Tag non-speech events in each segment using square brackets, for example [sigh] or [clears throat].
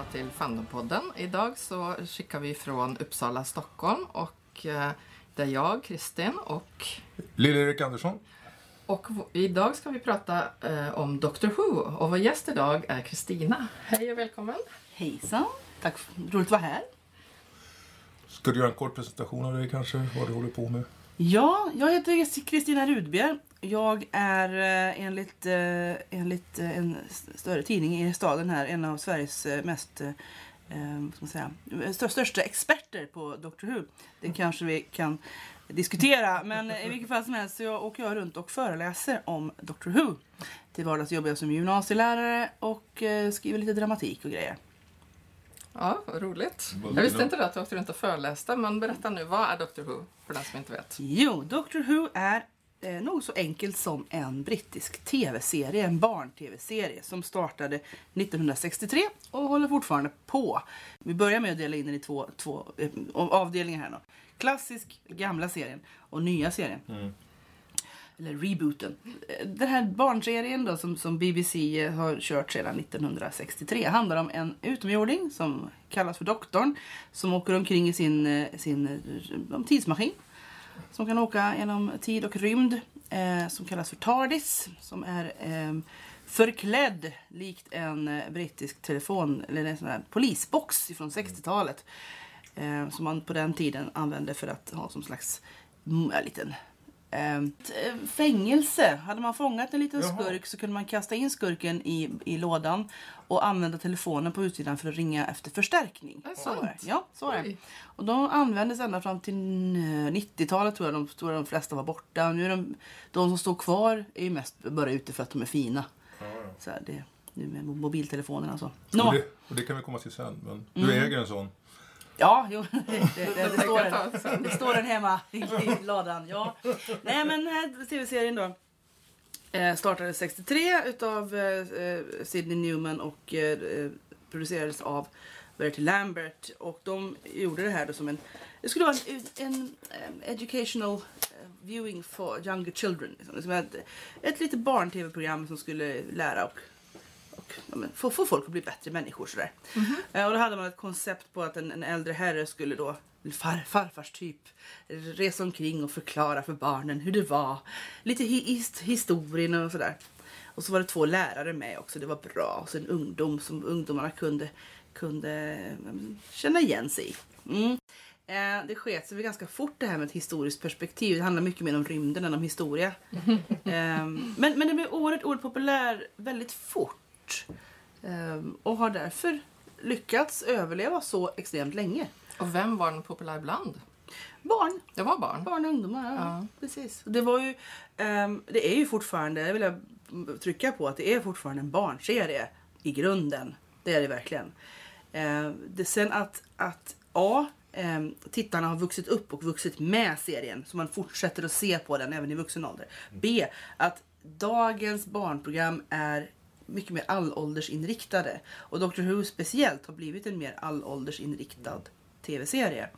Välkomna till Fandompodden. Idag så skickar vi från Uppsala, Stockholm och eh, det är jag, Kristin och, Lill-Erik Andersron. och idag ska vi prata eh, om Doctor Who och vår gäst idag är Kristina. Hej och välkommen. Hejsan! Tack, roligt att vara här. Ska du göra en kort presentation av dig kanske? Vad du håller på med? Ja, jag heter Kristina Rudberg. Jag är eh, enligt, eh, enligt eh, en större tidning i staden här en av Sveriges mest eh, vad ska man säga, stö- största experter på Doctor Who. Det kanske vi kan diskutera, men i vilket fall som helst så jag åker jag runt och föreläser om Doctor Who. Till vardags jobbar jag som gymnasielärare och skriver lite dramatik och grejer. Ja, vad roligt. Jag visste inte att du åkte runt och föreläste, men berätta nu, vad är Doctor Who? För den som inte vet. Jo, Doctor Who är eh, nog så enkelt som en brittisk tv-serie, en barn-tv-serie som startade 1963 och håller fortfarande på. Vi börjar med att dela in den i två, två eh, avdelningar här nu. Klassisk, gamla serien och nya serien. Eller rebooten. Eh, Den här barnserien då som, som BBC har kört sedan 1963 handlar om en utomjording som kallas för Doktorn som åker omkring i sin, eh, sin eh, tidsmaskin som kan åka genom tid och rymd eh, som kallas för TARDIS som är eh, förklädd likt en eh, brittisk telefon eller en sån här polisbox från 60-talet eh, som man på den tiden använde för att ha som slags mm, en liten fängelse. Hade man fångat en liten Jaha. skurk så kunde man kasta in skurken i, i lådan och använda telefonen på utsidan för att ringa efter förstärkning. Är det Så var det. sant? Ja, så var det. Och de användes ända fram till eh, 90-talet tror jag. De, tror jag de flesta var borta. Nu är de, de som står kvar är ju mest bara ute för att de är fina. Så här, det, nu med mo- mobiltelefonerna och så. Och, det, och det kan vi komma till sen. Men du Mm. äger en sån. Ja, jo, [laughs] det, det, det, står sen. det står den hemma i, i ladan. Ja. Nej, men den här tv-serien då. Eh, startades 63 utav eh, eh, Sidney Newman och eh, eh, producerades av Bertie Lambert. Och de gjorde det här då som en... Det skulle vara en, en eh, educational viewing for younger children. Liksom. Ett, ett litet barn-tv-program som skulle lära och ja, men, få, få folk att bli bättre människor. Sådär. Eh, och då hade man ett koncept på att en, en äldre herre skulle då far, farfars typ resa omkring och förklara för barnen hur det var. Lite hi, his, historien och sådär. Och så var det två lärare med också, det var bra. Och så en ungdom som ungdomarna kunde, kunde mm, känna igen sig i. Mm. Eh, det sket sig ganska fort det här med ett historiskt perspektiv. Det handlar mycket mer om rymden än om historia. [laughs] eh, men, men det blev oerhört, oerhört populär väldigt fort. Eh, och har därför lyckats överleva så extremt länge. Och vem var den populär bland? Barn, Det var barn. barn och ungdomar. Ja. Ja. Precis. Det, var ju, ehm, det är ju fortfarande, det vill jag trycka på, att det är fortfarande en barnserie i grunden. Det är det verkligen. Eh, det, sen att, att A. ehm, tittarna har vuxit upp och vuxit med serien så man fortsätter att se på den även i vuxen ålder. B. Att dagens barnprogram är mycket mer allåldersinriktade. Och Doctor Who speciellt har blivit en mer allåldersinriktad tv-serie.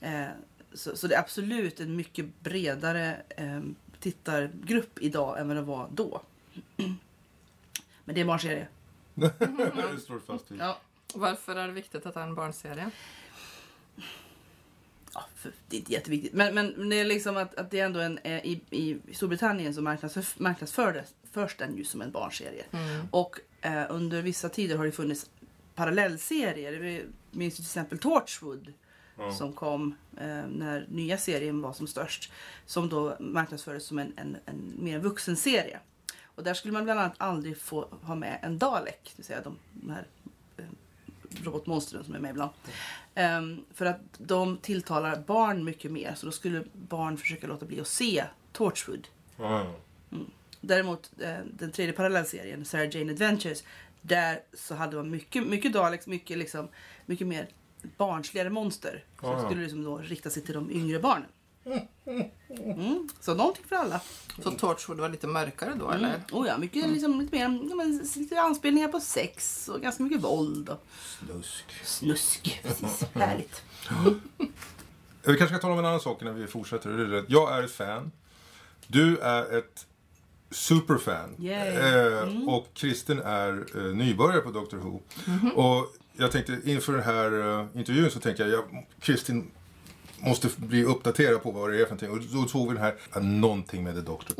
Eh, så, så det är absolut en mycket bredare eh, tittargrupp idag än vad det var då. [clears throat] Men det är en barnserie. [laughs] det står fast vid. Ja. Varför är det viktigt att det är en barnserie? Ja, för det är inte jätteviktigt. Men, men, men det är liksom att, att det är ändå en... eh, I, I Storbritannien så marknadsför, marknadsfördes förs den ju som en barnserie. Och eh, under vissa tider har det funnits parallellserier. Vi minns till exempel Torchwood. Ja. Som kom eh, när nya serien var som störst. Som då marknadsfördes som en, en, en mer vuxen serie. Och där skulle man bland annat aldrig få ha med en Dalek. Det vill säga de, de här robotmonstren som är med ibland. Ehm, för att de tilltalar barn mycket mer. Så då skulle barn försöka låta bli att se Torchwood. Ja, ja. Däremot eh, den tredje parallellserien, Sarah Jane Adventures, där så hade man mycket, mycket Daleks, mycket, liksom, mycket mer barnsligare monster. Som skulle liksom då rikta sig till de yngre barnen. Mm, så någonting för alla. Så Torchwood var lite mörkare då, eller? Mm. Oh ja, mycket liksom, lite mer ja, men, lite anspelningar på sex och ganska mycket våld och Slusk. snusk. Precis, [laughs] härligt. Vi kanske ska tala om en annan sak innan vi fortsätter. Jag är ett fan. Du är ett superfan. Yay. Eh, Och Kristin är eh, nybörjare på Doctor Who. Och jag tänkte inför den här eh, intervjun så tänkte jag, jag Kristin måste bli uppdaterad på vad det är för någonting. Och då såg vi den här, ja, någonting med The Doctor.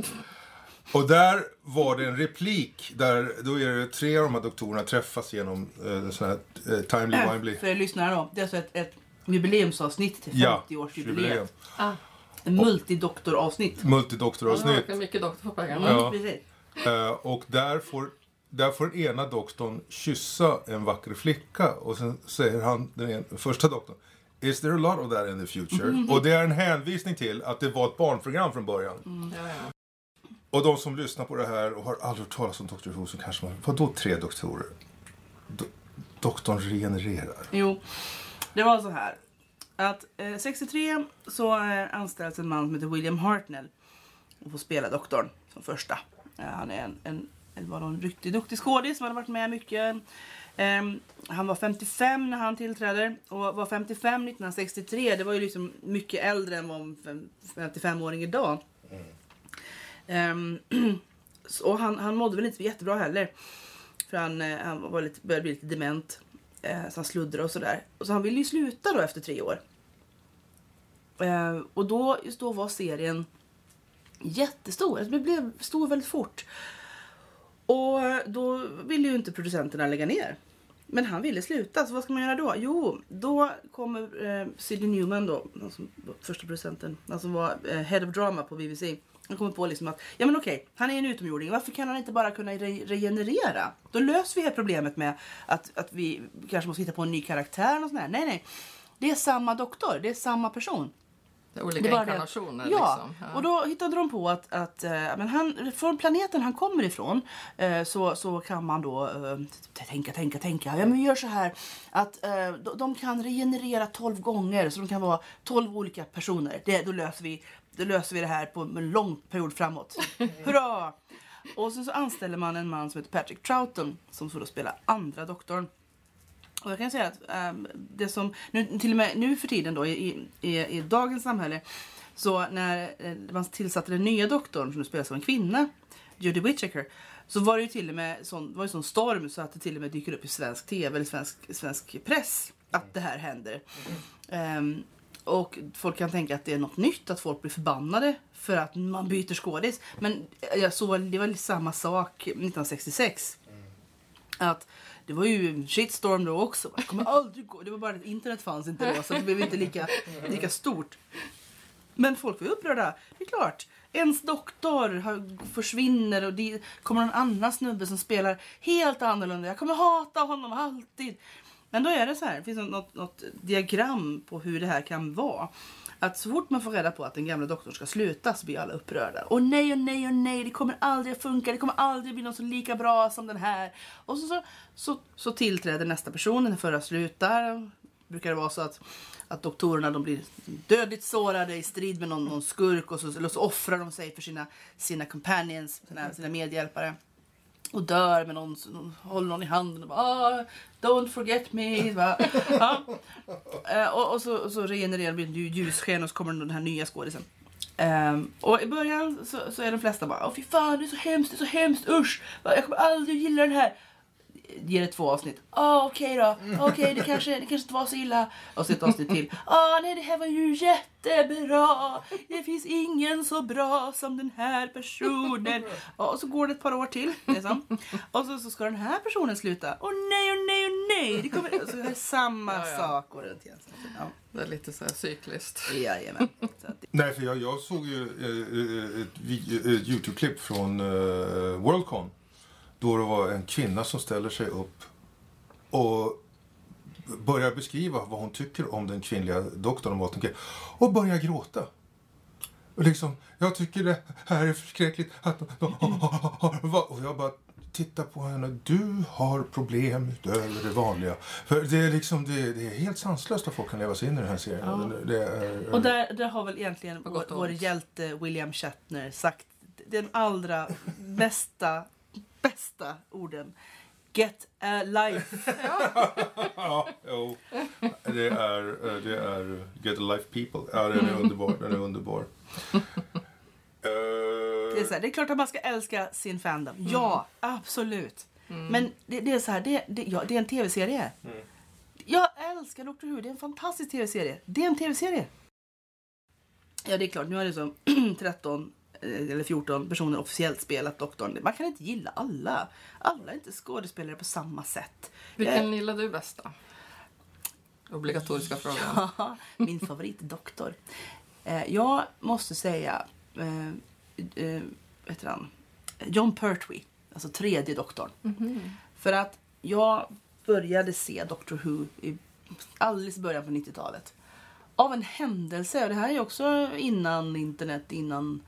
Och där var det en replik där då är det tre av de här doktorerna träffas genom eh, sån här eh, timely wimely. För er lyssnare då, det är alltså ett, ett jubileumsavsnitt till Ja, 50-årsjubileet. jubileum. Ah, En multidoktoravsnitt. Multidoktoravsnitt. är mycket doktor på pengarna. Ja. Eh, och där får, där får den ena doktorn kyssa en vacker flicka och sen säger han, den en, första doktorn, Is there a lot of that in the future? Och det är en hänvisning till att det var ett barnprogram från början. Ja, ja. Och de som lyssnar på det här och har aldrig hört talas om Dr. Who så kanske man, vadå tre doktorer? Do, doktorn regenererar. Jo, det var så här. Att eh, 63 så eh, anställs en man som heter William Hartnell och får spela doktorn som första. Eh, han är en, en, en, var en riktigt duktig skådis som hade varit med mycket. Um, han var 55 när han tillträder och var 55 1963 det var ju liksom mycket äldre än vad en 55-åring idag. Mm. Um, [clears throat] och han, han mådde väl inte jättebra heller. För han, eh, han var lite, började bli lite dement. Eh, så han sluddrade och sådär. Så han ville ju sluta då efter tre år. Eh, och då, just då var serien jättestor. Alltså, det blev stor väldigt fort. Och då ville ju inte producenterna lägga ner. Men han ville sluta, så vad ska man göra då? Jo, då kommer eh, Sidney Newman då, alltså, första producenten, han som var eh, head of drama på BBC. Han kommer på liksom att, ja men okej, han är en utomjording, varför kan han inte bara kunna re- regenerera? Då löser vi hela problemet med att, att vi kanske måste hitta på en ny karaktär och sånt där. Nej, nej. Det är samma doktor, det är samma person. Olika Det var det. inkarnationer Ja, liksom. och då hittade de på att, att eh, men han, från planeten han kommer ifrån eh, så, så kan man då eh, tänka, tänka, tänka. Ja, men vi gör så här att de, kan regenerera 12 gånger så de kan vara 12 olika personer. Det, då, löser vi, då löser vi det här på en lång period framåt. [laughs] Hurra! Och sen så anställer man en man som heter Patrick Troughton som får då spela andra doktorn. Och jag kan säga att ehm, det som, nu, till och med nu för tiden då i, i, i dagens samhälle så när eh, man tillsatte den nya doktorn som spelas av en kvinna, Judy Whittaker, så var det ju till och med sån, det var ju sån storm så att det till och med dyker upp i svensk tv eller svensk, svensk press att det här händer. Ehm, och folk kan tänka att det är något nytt, att folk blir förbannade för att man byter skådis. Men jag såg, det var samma sak 1966. Att det var ju en shitstorm då också. Det kommer aldrig gå. Det var bara att internet fanns inte då så det blev inte lika, lika stort. Men folk var upprörda. Det är klart. Ens doktor har- försvinner och det kommer någon annan snubbe som spelar helt annorlunda. Jag kommer hata honom alltid. Men då är det så här. Det finns något, något diagram på hur det här kan vara. Att så fort man får reda på att den gamla doktorn ska sluta så blir alla upprörda. Och nej och nej och nej, det kommer aldrig att funka. Det kommer aldrig bli någon som är lika bra som den här. Och så, så, så, så tillträder nästa person, den förra slutar. Brukar det vara så att, att doktorerna de blir dödligt sårade i strid med någon, någon skurk och så, eller så offrar de sig för sina, sina companions, sina, sina medhjälpare och dör med någon, någon håller någon i handen och bara ah, Don't forget me. Va? [laughs] Ja. Eh, och, och, så, och så regenererar det blir ljussken och så kommer den här nya skådisen. Ehm, och i början så, så är de flesta bara Åh fy fan det är så hemskt, det är så hemskt, usch! Jag kommer aldrig gilla den här. Ger det två avsnitt. Ah, okej då. Okej, det, kanske, det kanske inte var så illa. Och så ett avsnitt till. [laughs] Ah, nej, det här var ju jättebra. Det finns ingen så bra som den här personen. Ja, Och så går det ett par år till. Liksom. Och så, så ska den här personen sluta. Åh nej, åh nej, åh nej. Det kommer, så är det samma [laughs] Ja, ja. sak runt igen. Ja, Det är lite så här cykliskt. jajamän. Så att, Nej, för jag, jag såg ju eh, eh, ett, vi- ett Youtube-klipp från eh, Worldcon. Då det var en kvinna som ställer sig upp och börjar beskriva vad hon tycker om den kvinnliga doktorn och Kay. Och börjar gråta. Och liksom, jag tycker det här är förskräckligt. Att, [laughs] och jag bara tittar på henne. Du har problem utöver det vanliga. För det är liksom, det, det är helt sanslöst att folk kan leva sig in i den här serien. Ja. Det, är, Och där, där har väl egentligen vår, vår hjälte William Shatner sagt den allra bästa, bästa orden. Get a life. [laughs] Ja, jo. Det är, eh, det är Get a Life People. Ja, den är underbar. Den är underbar. Eh, Det är, så här, det är klart att man ska älska sin fandom. Ja, absolut. Men det, det är så här, det, det, ja, det är en tv-serie. Jag älskar Doctor Who. Det är en fantastisk tv-serie. Det är en tv-serie. Ja, det är klart. Nu har det så 13 eh, eller 14 personer officiellt spelat Doktorn. Man kan inte gilla alla. Alla är inte skådespelare på samma sätt. Vilken gillar du bäst då? Obligatoriska frågan. Ja, [laughs] min favoritdoktor. Eh, jag måste säga, eh, eh, heter han? John Pertwee, alltså tredje doktorn. För att jag började se Doctor Who i alldeles början på 90-talet. Av en händelse, och det här är också innan internet, innan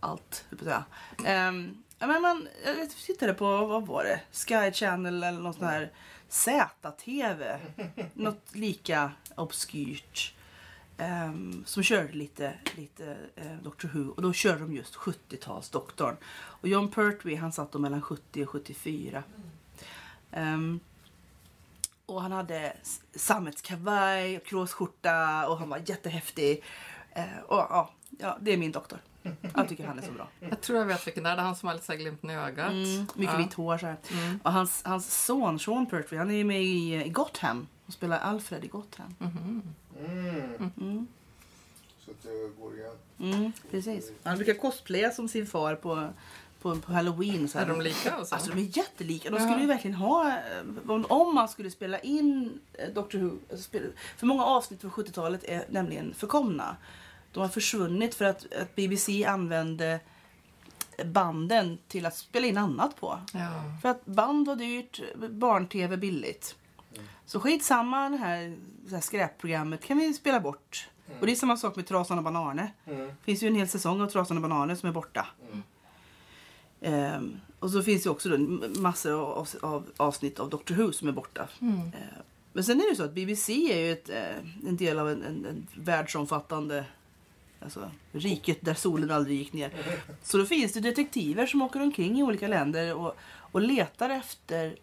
allt, höll jag på att säga. Um, men man, jag tittade på, vad var det? Sky Channel eller något sånt här ZTV. något lika obskyrt. Um, som körde lite, lite uh, Doctor Who. Och då körde de just 70-talsdoktorn. Och John Pertwee han satt då mellan 70 och 74. Um, ehm, och han hade sammetskavaj och kråsskjorta och han var jättehäftig. Uh, och, uh, ja, det är min doktor. Jag tycker han är så bra. Jag tror jag vet vilken det är. Det är han som har lite så här glimten i ögat. Mm, mycket Ja. vitt hår så här. Och hans, hans son Sean Pertwee, han är ju med i, i Gotham. Och spelar Alfred i Gotham. Mm. Så att det går igen. Mm, precis. Han brukar cosplaya som sin far på, på, på halloween. Så här. Är de lika alltså? Alltså de är jättelika. De skulle ju verkligen ha, eh, om- man skulle spela in eh, Doctor Who, spela- för många avsnitt från 70-talet är nämligen förkomna. De har försvunnit för att, att BBC använde banden till att spela in annat på. Ja. För att band var dyrt, barn-tv billigt. Så skitsamma det här, det här skräpprogrammet kan vi spela bort. Och det är samma sak med Trasan och Bananer. Det finns ju en hel säsong av Trasan och Bananer som är borta. Ehm, och så finns det också då massor av, av avsnitt av Doctor Who som är borta. Ehm, men sen är det ju så att BBC är ju ett, eh, en del av en, en, en världsomfattande Alltså riket där solen aldrig gick ner. Så då finns det detektiver som åker omkring i olika länder och, och letar efter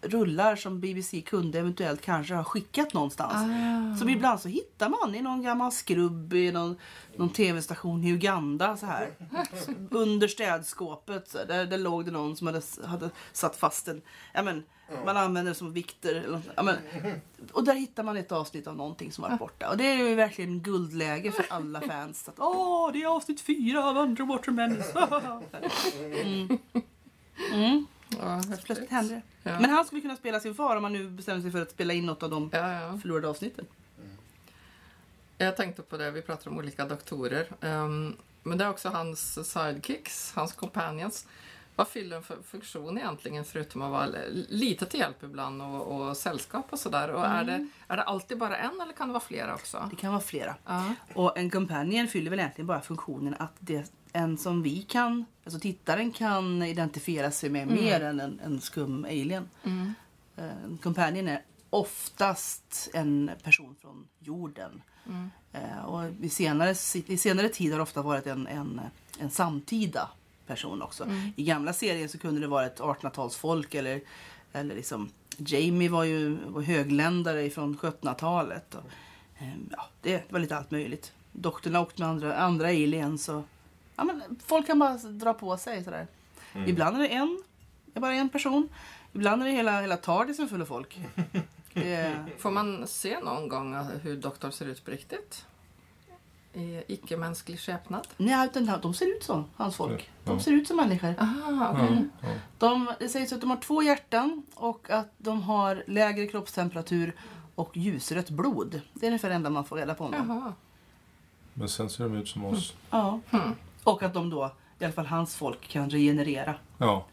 rullar som BBC kunde eventuellt kanske ha skickat någonstans. Ah. Så ibland så hittar man i någon gammal skrubb i någon, någon tv-station i Uganda så här. [laughs] Under städskåpet så, där, där låg det någon som hade, hade satt fast en, ja men, man använder det som vikter. eller något, Ja, men, och där hittar man ett avsnitt av någonting som varit borta. Och det är ju verkligen guldläge för alla fans. Att, Åh, det är avsnitt fyra av Underwater Menace. [laughs] [laughs] mm. Mm. Ja, Plötsligt händer det. Ja. Men han skulle kunna spela sin far om han nu bestämmer sig för att spela in något av de Ja, ja. förlorade avsnitten. Jag tänkte på det, vi pratar om olika doktorer. Ehm, men det är också hans sidekicks, hans companions. Vad fyller en för funktion egentligen förutom att vara lite till hjälp ibland och, och sällskap och sådär? Och är, det, är det alltid bara en eller kan det vara flera också? Det kan vara flera. Ja. Och en companion fyller väl egentligen bara funktionen att det en som vi kan, alltså tittaren kan identifiera sig med mer än en, en skum alien. Mm. Eh, En companion är oftast en person från jorden. Mm. Eh, Och i senare, i senare tid har det ofta varit en, en, en samtida person också. Mm. I gamla serien så kunde det vara ett 1800-talsfolk eller, eller liksom Jamie var ju var högländare från 1700-talet. Och, ehm, ja, det var lite allt möjligt. Doktorn har åkt med andra, andra aliens. Och, ja, men folk kan bara dra på sig sådär. Ibland är det en, det är bara en person. Ibland är det hela, hela TARDISen full av folk. [laughs] Det, Får man se någon gång hur doktorn ser ut på riktigt? I icke-mänsklig skepnad? nej, utan de ser ut så, hans folk. De ser ut som människor. Aha. Ja, ja. De, det sägs att de har två hjärtan och att de har lägre kroppstemperatur och ljusrött blod. Det är ungefär det enda man får reda på om dem. Jaha. Men sen ser de ut som oss. Ja. Och att de då, i alla fall hans folk, kan regenerera Ja,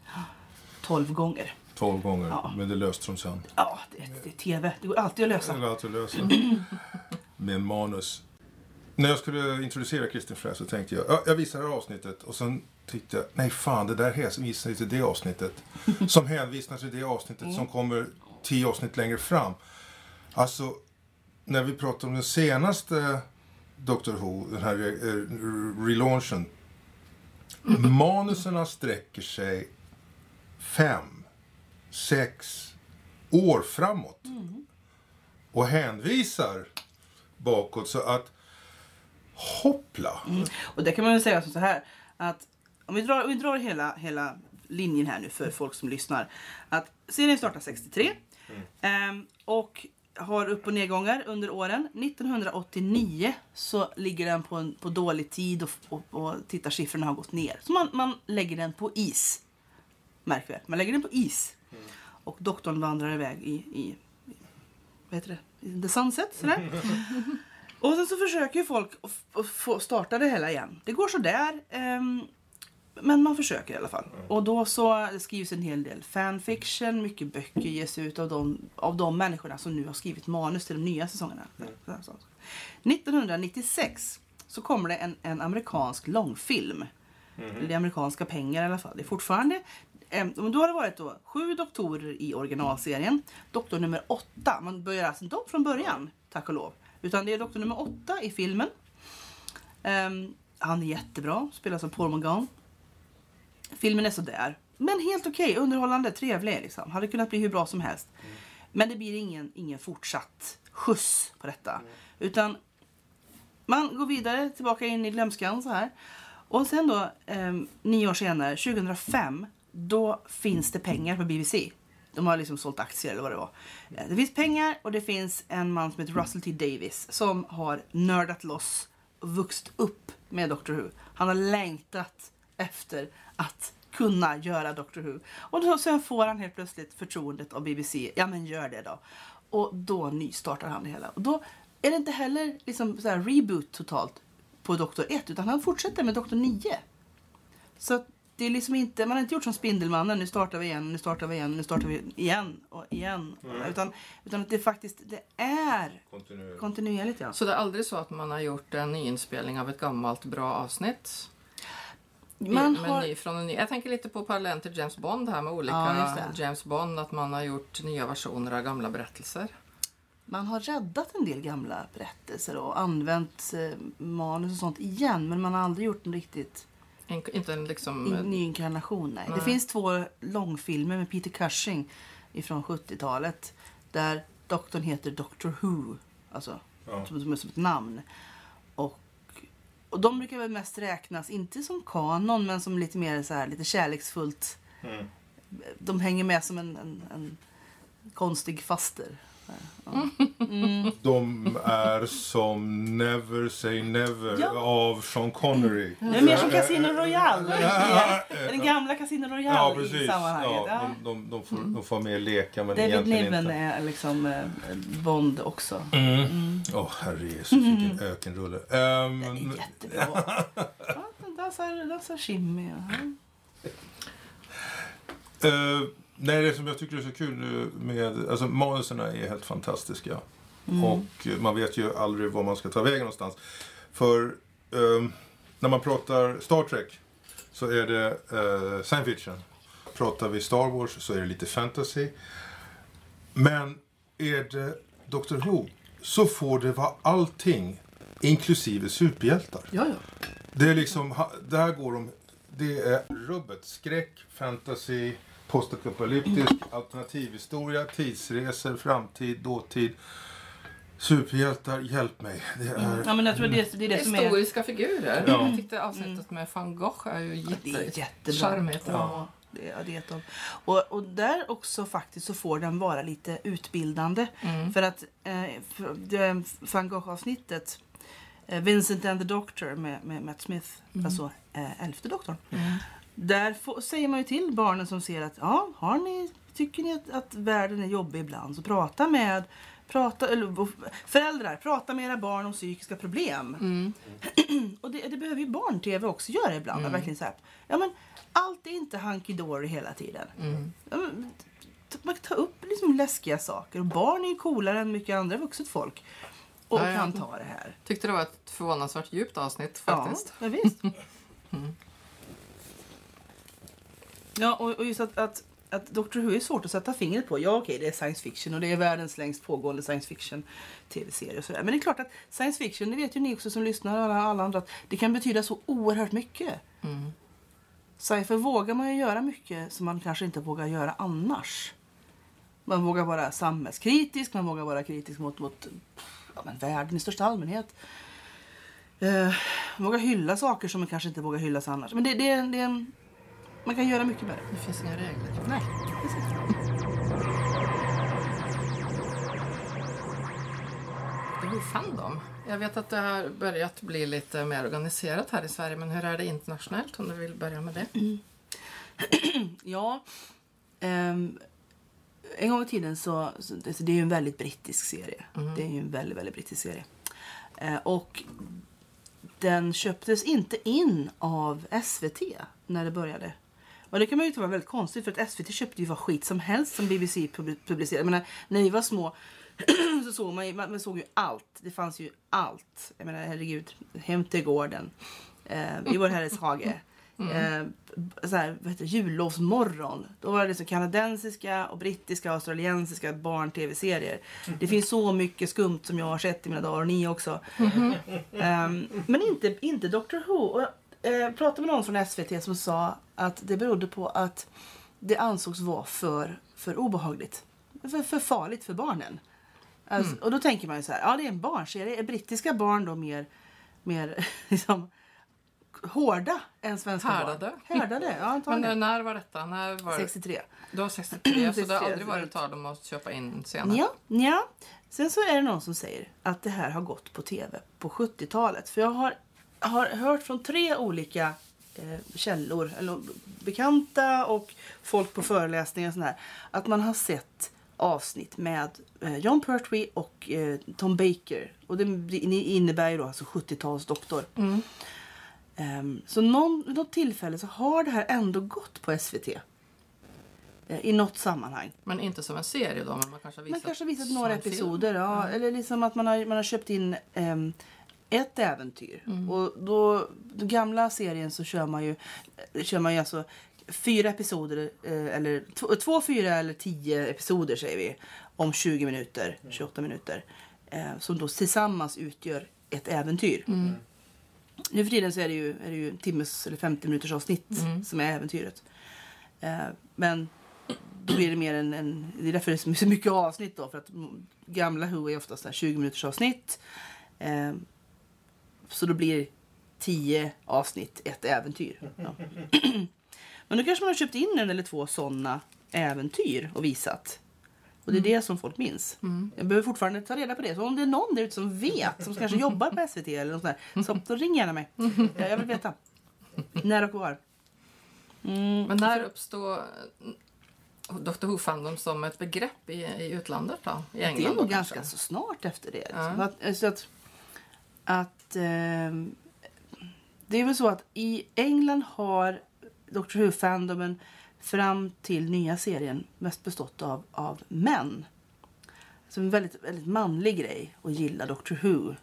12 gånger. 12 gånger. Ja. Men det löste de sen. Ja, det, det är TV. Det går alltid att lösa. alltid att lösa. [laughs] Med manus. När jag skulle introducera Kristin Frey så tänkte jag, ja, jag visar det här avsnittet och sen tyckte jag, nej fan det där hänvisar ju till det avsnittet. [laughs] Som hänvisar till det avsnittet som kommer tio avsnitt längre fram. Alltså, när vi pratar om den senaste Doctor Who, den här eh, relaunchen. Manuserna sträcker sig fem, sex år framåt. Och hänvisar bakåt så att hoppla. Och det kan man väl säga så här att om vi drar, om vi drar hela, hela linjen här nu för folk som lyssnar. Att serien startar 63 ehm, och har upp och nedgångar under åren. 1989 så ligger den på, en, på dålig tid och, och, och tittarsiffrorna har gått ner. Så man, man lägger den på is. Märk väl, man lägger den på is. Och doktorn vandrar iväg i, i, vad heter det? I the sunset. Sådär. [laughs] och sen så försöker ju folk att starta det hela igen. Det går sådär. ehm, men man försöker i alla fall. Och då så skrivs en hel del fanfiction, mycket böcker ges ut av de, av de människorna som nu har skrivit manus till de nya säsongerna. 1996 så kommer det en, en amerikansk långfilm. Det är amerikanska pengar i alla fall. Det är fortfarande eh, då har det varit då sju doktorer i originalserien. Doktor nummer åtta. Man börjar alltså inte om från början, tack och lov. Utan det är doktor nummer åtta i filmen. Ehm, han är jättebra, spelar som Paul Morgan. Filmen är sådär. Men helt okej, underhållande, trevlig. Liksom. Hade kunnat bli hur bra som helst. Men det blir ingen, ingen fortsatt skjuts på detta. Utan man går vidare, tillbaka in i glömskan så här. Och sen då, ehm, nio år senare, 2005, då finns det pengar på BBC. De har liksom sålt aktier eller vad det var. Eh, Det finns pengar och det finns en man som heter Russell T Davis som har nördat loss och vuxit upp med Doctor Who. Han har längtat efter att kunna göra Doctor Who. Och då, sen får han helt plötsligt förtroendet av BBC. Ja men gör det då. Och då nystartar han det hela. Och då är det inte heller liksom så här reboot totalt på Doktor 1 utan han fortsätter med Doktor 9. Så det är liksom inte, man har inte gjort som Spindelmannen, nu startar vi igen, nu startar vi igen, nu startar vi igen och igen. Utan, utan att det faktiskt, det är Kontinuerligt. kontinuerligt ja. Så det är aldrig så att man har gjort en nyinspelning av ett gammalt bra avsnitt? Man har, ny, från en ny. Jag tänker lite på parallellen till James Bond här med olika Ja, det. James Bond. Att man har gjort nya versioner av gamla berättelser. man har räddat en del gamla berättelser och använt eh, manus och sånt igen men man har aldrig gjort en riktigt En, inte en liksom... in, ny inkarnation. Nej. Det Nej. finns två långfilmer med Peter Cushing ifrån 70-talet där doktorn heter Doctor Who, alltså Ja. som, som, som ett namn. Och, de brukar väl mest räknas, inte som kanon, men som lite mer så här, lite kärleksfullt. Mm. De hänger med som en, en, en konstig faster. Ja. Mm. De är som Never Say Never Ja. av Sean Connery. Det är mer som Casino Royale. i- Den gamla Casino Royale Ja, i precis. sammanhanget. Ja, de, de, de, får, de får med leka, men David egentligen Niven inte. är liksom eh, Bond också. Mm. Åh, herre Jesus, vilken ökenrulle. Ehm, Jättebra. [laughs] Ja, den dansar, dansar Shimmy. Ja. Eh, nej, det som jag tycker är så kul nu med... Alltså manuserna är helt fantastiska. Och eh, man vet ju aldrig var man ska ta vägen någonstans. För ehm, när man pratar Star Trek så är det eh, science fiction. Pratar vi Star Wars så är det lite fantasy. Men är det Doctor Who så får det vara allting inklusive superhjältar. Ja, ja. Det är liksom, ha- där går de, det är rubbet. Skräck, fantasy, postapokalyptisk, alternativhistoria, tidsresor, framtid, dåtid. Superhjältar, hjälp mig. Det är... ja men jag tror det, är- det är det som är... Historiska figurer. Ja. Jag tyckte avsnittet med van Gogh är ju Det är jätte... jättebra. charmigt. Ja, det är, det. Och, och där också faktiskt så får den vara lite utbildande. Mm. För att eh, van Gogh-avsnittet eh, Vincent and the Doctor med, med Matt Smith, alltså eh, elfte doktorn. Mm. Där får, säger man ju till barnen som ser att ja, har ni, tycker ni att, att världen är jobbig ibland så prata med Prata, eller, föräldrar, prata med era barn om psykiska problem. Mm. [clears throat] Och det, det behöver ju barn-tv också göra ibland. Verkligen så här, ja, men allt är inte hunky-dory hela tiden. Mm. Ja, men, man kan ta upp liksom läskiga saker. Och barn är ju coolare än mycket andra vuxet folk. Och Ja, kan ta det här. Tyckte det var ett förvånansvärt djupt avsnitt faktiskt. Ja, ja visst. [laughs] Ja, och, och just att, att, att Doctor Who är svårt att sätta fingret på. Ja, okej, det är science fiction och det är världens längst pågående science fiction tv-serie och sådär. Men det är klart att science fiction, det vet ju ni också som lyssnar och alla, alla andra, att det kan betyda så oerhört mycket. Mm. Sci-fi vågar man ju göra mycket som man kanske inte vågar göra annars. Man vågar vara samhällskritisk, man vågar vara kritisk mot, mot ja, men världen i största allmänhet. eh, våga hylla saker som man kanske inte vågar hyllas annars. Men det, det, det, man kan göra mycket med det. Det finns inga regler. Nej, precis. Hur fann de? Jag vet att det har börjat bli lite mer organiserat här i Sverige, men hur är det internationellt om du vill börja med det? [clears throat] Ja. ehm, en gång i tiden så, så det, det är ju en väldigt brittisk serie. Det är ju en väldigt, väldigt brittisk serie. Eh, och den köptes inte in av SVT när det började. Och det kan man ju tycka var väldigt konstigt för att SVT köpte ju vad skit som helst som BBC pub- publicerade. Jag menar, när vi var små [clears throat] så såg man, ju, man, såg ju allt. Det fanns ju allt. Jag menar herregud, Hem till gården, eh, I vår herres hage. Eh, så här, vad heter det, jullovsmorgon. Då var det så kanadensiska, och brittiska och australiensiska barn-tv-serier. Det finns så mycket skumt som jag har sett i mina dagar och ni också. Ehm, men inte, inte Doctor Who. Och, eh, pratade med någon från SVT som sa att det berodde på att det ansågs vara för, för obehagligt. För, för farligt för barnen. Alltså, Och då tänker man ju så här, ja det är en barnserie. Är brittiska barn då mer, mer [laughs] liksom, hårda än svenska Härdade. barn? Härdade. Ja, [laughs] Men när var detta? När var 63. Du var 63, [clears throat] så det har 63, aldrig varit tal om att köpa in senare? Ja, ja. Sen så är det någon som säger att det här har gått på tv på 70-talet. För jag har, har hört från tre olika eh, källor, eller bekanta och folk på föreläsningar och sånt här, att man har sett avsnitt med eh, John Pertwee och eh, Tom Baker. Och det innebär ju då alltså 70-talsdoktor. Mm. Ehm, så någon, något tillfälle så har det här ändå gått på SVT. Eh, I något sammanhang. Men inte som en serie då? Men man kanske har Man visat, kanske har visat några episoder. Ja, Eller liksom att man har, man har köpt in ehm, ett äventyr. Mm. Och då, den gamla serien så kör man ju, kör man ju alltså fyra episoder, eh, eller två, två, fyra eller tio episoder säger vi. Om 20 minuter, 28 minuter. Eh, som då tillsammans utgör ett äventyr. Mm. Nu för tiden så är det ju, är det ju timmes eller 50 minuters avsnitt Mm. som är äventyret. Eh, men då blir det mer en, en... Det är därför det är så mycket avsnitt då. För att mm, gamla Who är oftast så här 20 minuters avsnitt. Så då blir 10 avsnitt ett äventyr. Ja. [clears throat] Men då kanske man har köpt in en eller två sådana äventyr och visat. Och det är det som folk minns. Jag behöver fortfarande ta reda på det. Så om det är någon där ute som vet, som kanske jobbar på SVT eller något sånt där, så [laughs] då ring gärna mig. Jag jag vill veta. När och var. Mm. Men när uppstod Dr Who-fandom som ett begrepp i, i utlandet då? I Det är England nog ganska så snart efter det. Ja. Liksom. Att, så att, att, eh, det är väl så att i England har Doctor Who-fandomen fram till nya serien mest bestått av, av män. Så en väldigt, väldigt manlig grej att gilla Doctor Who.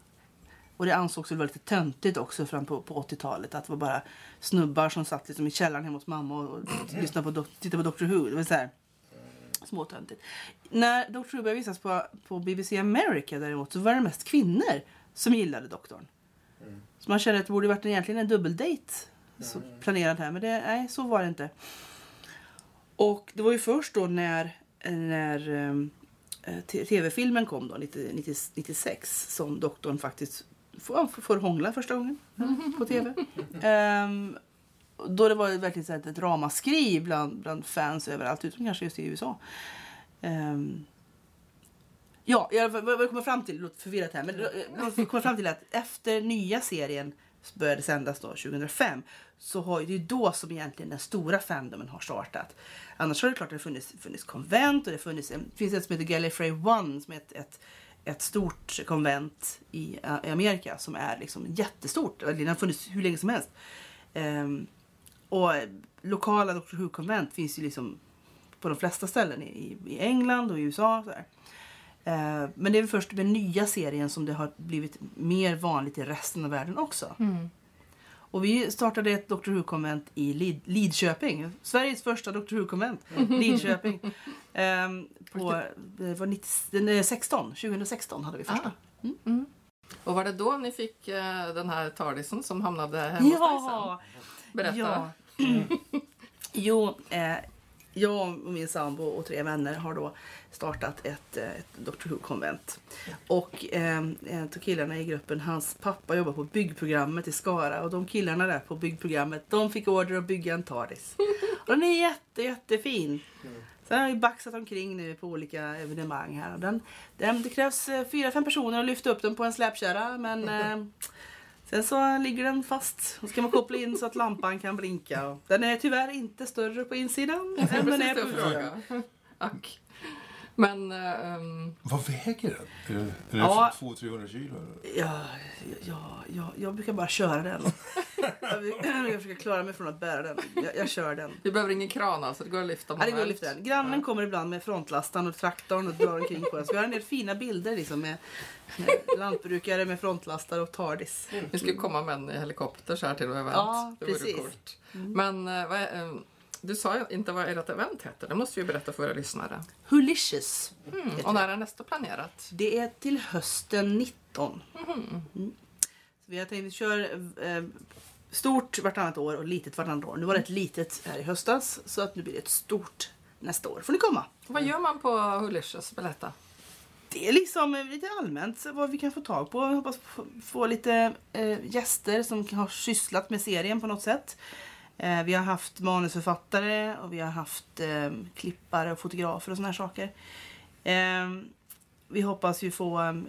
Och det ansågs väl vara lite töntigt också fram på, på 80-talet. Att det var bara snubbar som satt liksom i källaren hemma hos mamma och, och [clears throat] lyssnade på, dok- tittade på Doctor Who. Det var så här, småtöntigt. När Doctor Who började visas på, på BBC America däremot så var det mest kvinnor som gillade doktorn. Så man kände att det borde varit egentligen en dubbeldate så planerad här. Men det, nej, så var det inte. Och det var ju först då när, när ehm, eh, tv-filmen kom då, 90, 90, 96 som doktorn faktiskt får, får hångla första gången på tv. [laughs] Ehm, då det var verkligen så ett ramaskri bland, bland fans överallt, utom kanske just i USA. Ehm, ja, jag, vad vad jag kommer fram till, det låter förvirrat här, men vad jag eh, kommer fram till att efter nya serien började sändas då 2005 så har det är då som egentligen den stora fandomen har startat. Annars har det klart att det funnits, funnits konvent och det funnits, en- finns ett som heter Gallifrey One som är ett, ett, ett stort konvent i, eh, i Amerika som är liksom jättestort. Det har funnits hur länge som helst. Um, och lokala Doctor Who-konvent finns ju liksom på de flesta ställen i, i England och i USA. och Så här. Eh, men det är först med nya serien som det har blivit mer vanligt i resten av världen också. Mm. Och vi startade ett Doctor Who-konvent i Lid- Lidköping. Sveriges första Doctor Who-konvent. [laughs] Lidköping. Ehm, på, det var 90, den är 16, 2016 hade vi första. Och var det då ni fick eh, den här Tardisen som hamnade hemma hos dig sen? Ja! Berätta. Ja. [laughs] jo, eh, jag och min sambo och tre vänner har då startat ett, eh, ett Dr Who-konvent. Och eh, en av killarna i gruppen, hans pappa jobbar på byggprogrammet i Skara och de killarna där på byggprogrammet, de fick order att bygga en TARDIS. Och den är jätte, jättefin. Sen har vi baxat omkring nu på olika evenemang här. Den, den, det krävs eh, fyra, fem personer att lyfta upp den på en släpkärra men [laughs] eh, sen så ligger den fast. Då ska man koppla in så att lampan kan blinka. Och Den är tyvärr inte större på insidan än den är på utsidan. fråga. Ack. Men ehm, Vad väger den? Är det, är Ja. 200-300 kilo? Ja, ja, ja, jag brukar bara köra den. Jag, jag försöker klara mig från att bära den. Jag, jag kör den. vi behöver ingen kran alltså, det går att lyfta Ja, det går att lyfta den. Grannen kommer ibland med frontlastaren och traktorn och drar omkring på den. Så vi har en del fina bilder liksom med, med lantbrukare med frontlastare och TARDIS. Vi skulle komma med en helikopter så här till vårt event. Ja, det vore precis. coolt. Men eh, vad är, eh, du sa inte vad ert event heter. Det måste vi berätta för våra lyssnare. Hulicious. Mm. Och när är nästa planerat? Det är till hösten 19. Mm. Så vi har tänkt att vi kör eh, stort vartannat år och litet vartannat år. Nu var det ett litet här i höstas så att nu blir det ett stort nästa år. får ni komma. Vad gör man på Hulicious? Berätta. Det är liksom eh, lite allmänt vad vi kan få tag på. Jag hoppas få, få lite eh, gäster som har sysslat med serien på något sätt. Eh, vi har haft manusförfattare och vi har haft eh, klippare och fotografer och såna här saker. Eh, vi hoppas ju få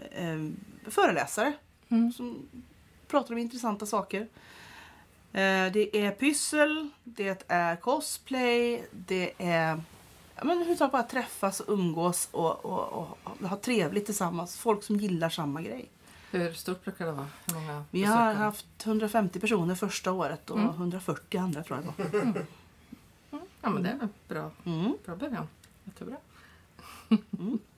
föreläsare som pratar om intressanta saker. Det är pyssel, det är cosplay, det är ja, men överhuvudtaget bara träffas och umgås och, och, och, och ha trevligt tillsammans. Folk som gillar samma grej. Hur stort brukar det vara? Hur många Vi har haft 150 personer första året och 140 andra tror jag det var. Ja, men det är väl bra, Mm. bra början. Jättebra.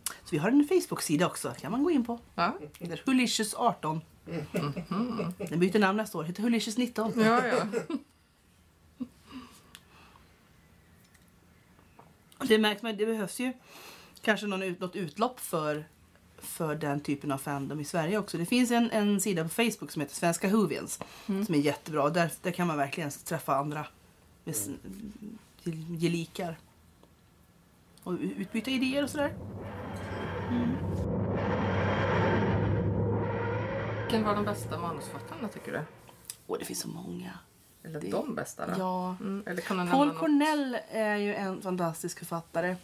Så vi har en Facebook-sida också, kan man gå in på. Ja, Det är Hulicious 18. Den byter namn nästa år, heter Hulicious 19. ja. ja. Och Det märks man, det behövs ju kanske någon, ut- något utlopp för, för den typen av fandom i Sverige också. Det finns en, en sida på Facebook som heter Svenska Whovians som är jättebra. Där, där kan man verkligen träffa andra med, gel- gelikar. Och utbyta idéer och sådär. Vilken var de bästa manusförfattarna tycker du? Och det finns så många. Eller Det- de bästa då? Ja. Mm, eller kan Paul något? Cornell är ju en fantastisk författare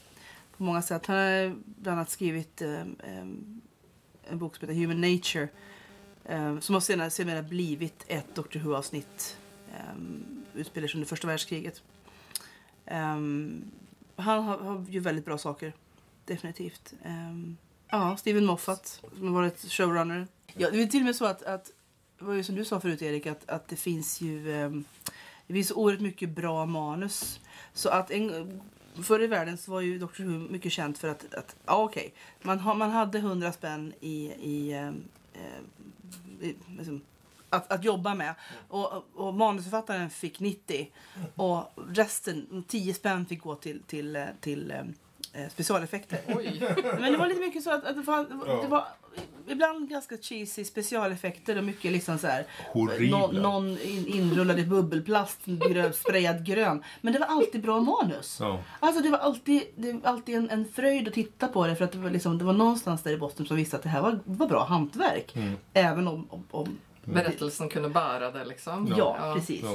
på många sätt. Han har bland annat skrivit um, eh, en bok som heter Human Nature um, som har senare, senare blivit ett Doctor Who-avsnitt. Um, utspelar sig under första världskriget. Um, han har, har ju väldigt bra saker, definitivt. Eh, ja, Steven Moffat som har varit showrunner. Ja, det är till och med så att, att det var ju som du sa förut Erik, att, att det finns ju ehm, det finns oerhört mycket bra manus. Så att en, förr i världen så var ju Doctor Who mycket känt för att, att ja okej, man, ha, man hade 100 spänn i, i, ehm, eh, i liksom, att, att jobba med. Och, och manusförfattaren fick 90 och resten, 10 spänn, fick gå till, till, eh, till, till eh, specialeffekter. Oj! Men det var lite mycket så att, att det, var, det var ibland ganska cheesy specialeffekter och mycket liksom så här. Horribla. Någon, någon in, inrullad i bubbelplast, grön, sprayad grön. Men det var alltid bra manus. Ja. Alltså det var alltid, det var alltid en, en fröjd att titta på det för att det var, liksom, det var någonstans där i botten som visste att det här var, var bra hantverk. Även om, om, om Berättelsen kunde bära det liksom. ja, precis.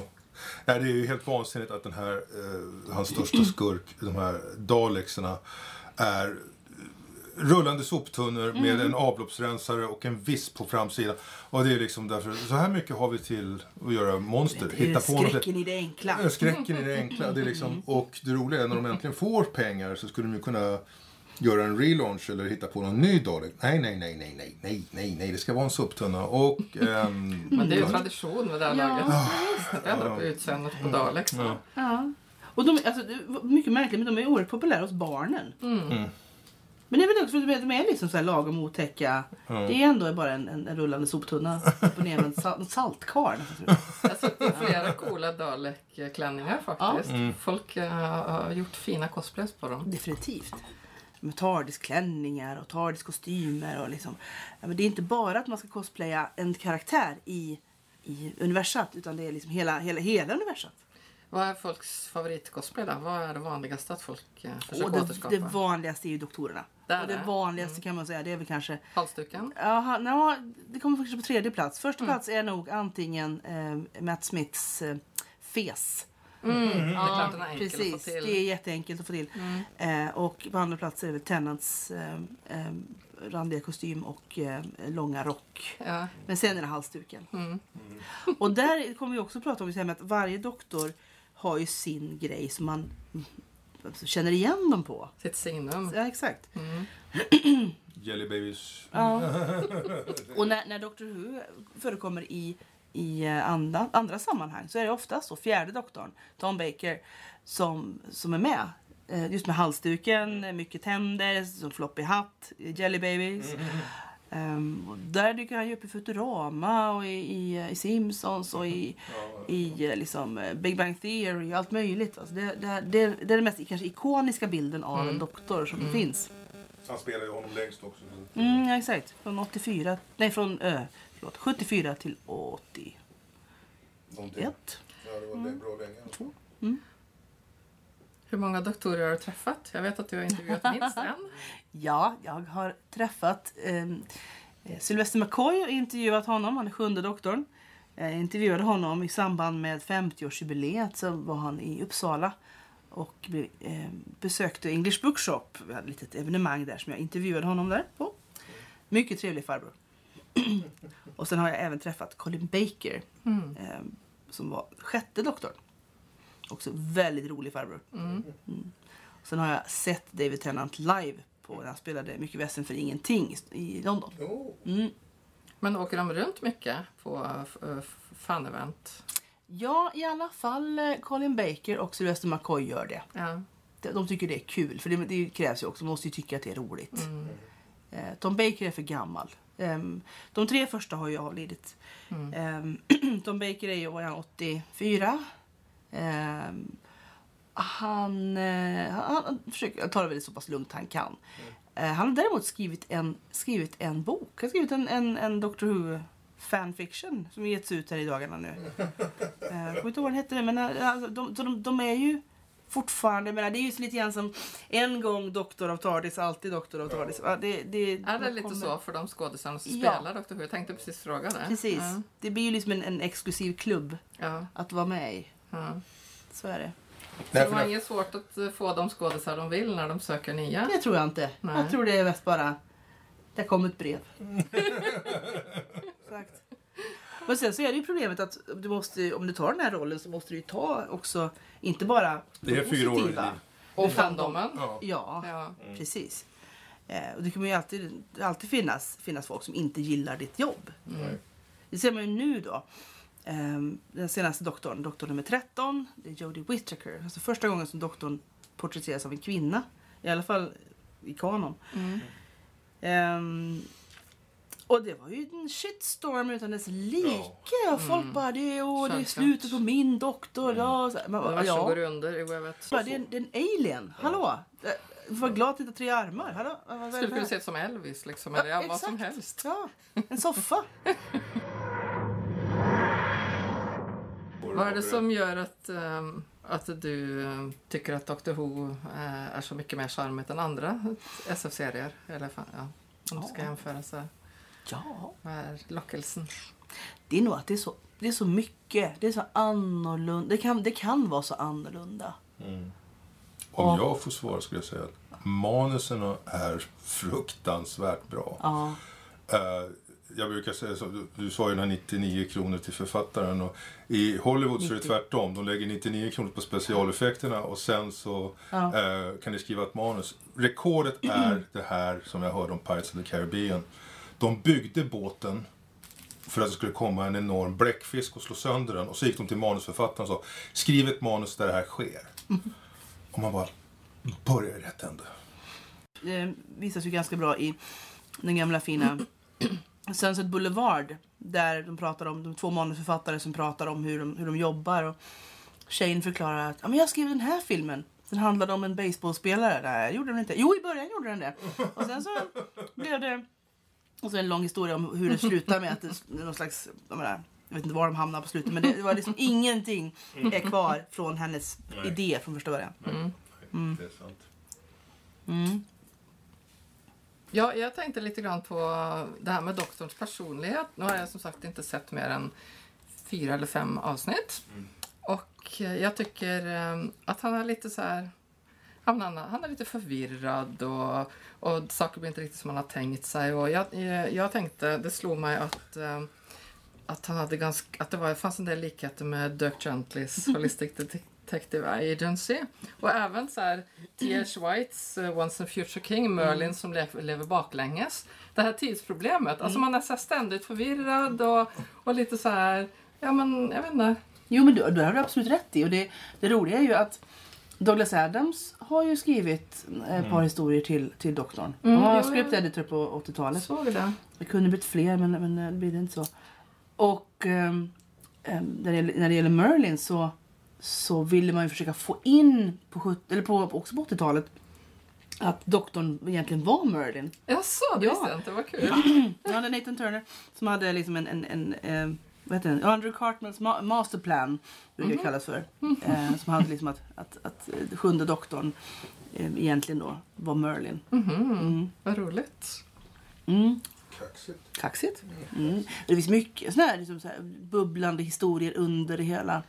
Nej, det är ju helt vansinnigt att den här, eh, hans största skurk, de här Dalexerna, är rullande soptunnor med Mm. en avloppsrensare och en visp på framsidan. Och det är liksom därför, så här mycket har vi till att göra monster. Hitta på något skräcken i det enkla. Skräcken i det enkla. Det är liksom, och det roliga är när de äntligen får pengar så skulle de ju kunna göra en relaunch eller hitta på någon ny Dalek. Nej, nej, nej, nej, nej, nej, nej, nej, det ska vara en soptunna. Och... [laughs] ehm, Men det är ju ja. tradition med det här Ja. laget. Det ändrar på utseendet på Daleks. Ja. Ja. Och de, alltså, mycket märkligt, men de är oerhört populära hos barnen. Mm. Men det är väl också för att de är- liksom så här lagom otäcka. Ja. Det är ändå bara en, en, en rullande soptunna upp och ner med en, sal, en saltkar. nästan, tror jag. Har sett flera coola Dalek-klänningar faktiskt. Mm. Folk eh, har gjort fina cosplays på dem. Definitivt. Med TARDIS-klänningar och TARDIS-kostymer. Och liksom. ja, men det är inte bara att man ska cosplaya en karaktär i, i universat utan det är liksom hela, hela, hela universat. Vad är folks favoritcosplay då? Vad är det vanligaste att folk eh, försöker Och det, återskapa? det vanligaste är ju doktorerna. Där och det är. Mm. vanligaste kan man säga det är väl kanske Halsduken? Jaha, no, det kommer kanske på tredje plats. Första Mm. plats är nog antingen eh, Matt Smiths eh, fes. Mm. det är klart den är enkel precis. att få till. Det är jätteenkelt att få till. Mm. Eh, och på andra plats är det väl Tennants eh, eh, randiga kostym och eh, långa rock. Ja. Men sen är det halsduken. Mm. Och där kommer vi också prata om det här med att varje doktor har ju sin grej som man mm, alltså, känner igen dem på. Sitt signum. Ja, exakt. Mm. Jelly Babies. Ja. [laughs] Och när, när Doctor Who förekommer i, i eh, andra, andra sammanhang så är det oftast så fjärde doktorn, Tom Baker, som, som är med. Eh, Just med halsduken, mycket tänder, som floppy hatt, Jelly Babies. Ehm, och där dyker han ju upp i Futurama och i, i, i Simpsons och i, i eh, liksom, eh, Big Bang Theory och allt möjligt. Alltså det, det, det, det är den mest kanske ikoniska bilden av en doktor som finns. Han spelar ju honom längst också. Mm, ja, exakt. Från 84, nej från ö, förlåt, 74 till 81. Någonting. Ja, det var mm. bra länge. Hur många doktorer har du träffat? Jag vet att du har intervjuat minst en. [laughs] Ja, jag har träffat ehm, eh, Sylvester McCoy och intervjuat honom. Han är sjunde doktorn. Jag intervjuade honom i samband med 50-årsjubileet så var han i Uppsala och be, eh, besökte English Bookshop. Vi hade ett litet evenemang där som jag intervjuade honom där på. Mycket trevlig farbror. [clears throat] och sen har jag även träffat Colin Baker Mm. eh, som var sjätte doktorn. Också väldigt rolig farbror. Mm. Sen har jag sett David Tennant live på när han spelade Mycket väsen för ingenting i London. Oh. Mm. Men åker de runt mycket på fan-event? Ja, i alla fall eh, Colin Baker och Sylvester McCoy gör det. Ja. De, de tycker det är kul, för det, det krävs ju också. De måste ju tycka att det är roligt. Mm. Eh, Tom Baker är för gammal. Ehm, de tre första har ju avlidit. Mm. Ehm, [clears throat] Tom Baker är ju vad är han, 84. Ehm, han, eh, han, han försöker ta det väl så pass lugnt han kan. Eh, han har däremot skrivit en, skrivit en bok. Han har skrivit en, en, en Doctor Who fanfiction som getts ut här i dagarna nu. [laughs] Eh, Jag kommer inte ihåg vad den hette, men alltså, de, så de, de är ju fortfarande, menar, det är ju lite grann som en gång Doktor av Tardis, alltid Doktor av Tardis. Ja, det, det, Är det de lite kommer- så för de skådisarna som Ja. spelar Dr Who? Jag tänkte precis fråga det. Precis. Ja. Det blir ju liksom en, en exklusiv klubb Ja. att vara med i. Ja. Så är det. Så var det- inget svårt att eh, få de skådisar de vill när de söker nya? Det tror jag inte. Nej. Jag tror det är mest bara, det kom ett brev. [laughs] Exakt. Men sen så är det ju problemet att du måste, om du tar den här rollen så måste du ju ta också, inte bara Det är de fyra år positiva. Och fandomen? Ja. Ja, Ja. precis. Eh, och det kommer ju alltid, alltid finnas, finnas folk som inte gillar ditt jobb. Nej. Det ser man ju nu då. Ehm, den senaste doktorn, doktor nummer 13, det är Jodie Whittaker. Alltså första gången som doktorn porträtteras av en kvinna. I alla fall i kanon. Mm. Ehm, och det var ju en shitstorm utan dess like. Och Folk bara, det är, åh, det är slutet på min doktor. Ja, så, man bara, ja. går under. Jo, jag vet. Bara, det, är en, det är en alien. Hallå? Eh, Var glad att hitta tre armar. Hallå? Vad- Skulle kunna se ut som Elvis liksom, eller ja, vad som exakt. helst. Ja, en soffa. [laughs] Vad är det som gör att, ehm, att du ehm, tycker att Doctor Who eh, är så mycket mer charmigt än andra SF-serier? Eller fan, ja, om du ska Ja. jämföra så Ja, vad är lockelsen? det är nog att det är så, det är så mycket. Det är så annorlunda. Det kan, det kan vara så annorlunda. Om jag får svara skulle jag säga att manusen är fruktansvärt bra. Ja. Eh, jag brukar säga så, du, du sa ju den här 99 kronor till författaren. Och I Hollywood så är det 90. tvärtom. De lägger 99 kronor på specialeffekterna och sen så Ja. eh, kan de skriva ett manus. Rekordet är det här som jag hörde om Pirates of the Caribbean. De byggde båten för att det skulle komma en enorm bläckfisk och slå sönder den. Och så gick de till manusförfattaren och sa skriv ett manus där det här sker. Och man bara, börja i rätt ände. Det visas ju ganska bra i den gamla fina [clears throat] Sunset Boulevard. Där de pratar om de två manusförfattare som pratar om hur de, hur de jobbar. Och Shane förklarar att ja, men jag skrev den här filmen. Den handlade om en baseballspelare. Nej, gjorde den inte. Jo, i början gjorde den det. Och sen så blev det... Och så en lång historia om hur det slutar med att det är någon slags jag menar, Jag vet inte var de hamnade på slutet men det var liksom [laughs] ingenting är kvar från hennes Nej. idé från första början. Det är sant. Mm. Ja, jag tänkte lite grann på det här med doktorns personlighet. Nu har jag som sagt inte sett mer än fyra eller fem avsnitt. Mm. Och eh, jag tycker eh, att han är lite så här... Han, han, är lite förvirrad och, och saker blir inte riktigt som han har tänkt sig. Och jag, jag, jag tänkte, det slog mig att, eh, att, han hade ganska, att det var, fanns en del likheter med Dirk Gentlys [laughs] Holistic Detective Agency. Och även så här T.H. Whites uh, Once and Future King, Merlin som lever, lever baklänges. Det här tidsproblemet, alltså man är så ständigt förvirrad och, och lite så här, ja men jag vet inte. Jo men det, det har du absolut rätt i. Och det, det roliga är ju att Douglas Adams har ju skrivit ett par historier till, till doktorn. Mm, Han var script editor på 80-talet. Såg det. Det kunde blivit fler men, men det blir det inte så. Och ehm, ehm, när, det, gäller- när det gäller Merlin så, så ville man ju försöka få in, på, 70, eller på, också på 80-talet, att doktorn egentligen var Merlin. Jaså, det Ja. visste jag inte. Vad kul. [clears throat] Hade Nathan Turner som hade liksom en, en, en eh, vad heter den? Andrew Cartmans ma- masterplan, brukar det kallas för. Eh, som hade liksom att, att, att eh, sjunde doktorn eh, egentligen då var Merlin. Mhm, Mm. Vad roligt. Mm. Kaxigt. Kaxigt. Mm. Det finns mycket såna här, liksom så här bubblande historier under det hela.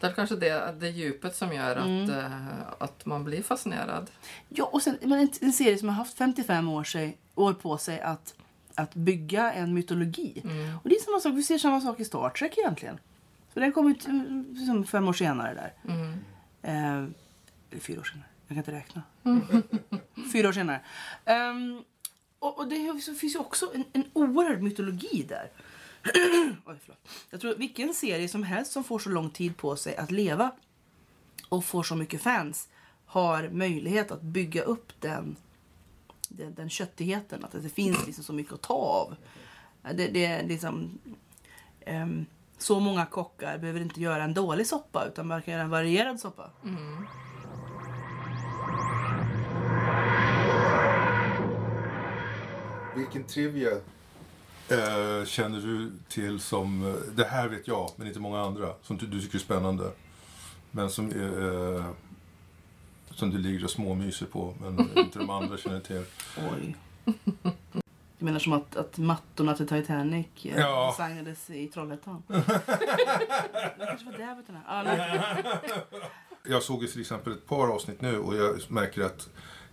Det är kanske det, det djupet som gör att, Mm. eh, att man blir fascinerad. Ja, och sen men en, en serie som har haft 55 år, sig, år på sig att, att bygga en mytologi. Mm. Och det är samma sak, vi ser samma sak i Star Trek egentligen. För den kom ut liksom fem år senare där. Mm. Eh, eller fyra år senare. Jag kan inte räkna. fyra år senare. Ehm, och, och det finns- ju också en, en oerhörd mytologi där. [clears throat] Oj, förlåt. Jag tror att vilken serie som helst som får så lång tid på sig att leva och får så mycket fans har möjlighet att bygga upp den, den, den köttigheten. Att det finns liksom så mycket att ta av. Det, det är liksom... ehm, så många kockar behöver inte göra en dålig soppa utan man kan göra en varierad soppa. Mm. Vilken trivia eh, känner du till som, eh, det här vet jag, men inte många andra, som du, du tycker är spännande? Men som, eh, som du ligger och småmyser på, men [laughs] inte de andra känner till. Oj. Du menar som att, att mattorna till Titanic eh, Ja. designades i Trollhättan? [laughs] det kanske var där nej. [laughs] Jag såg ju till exempel ett par avsnitt nu och jag märker att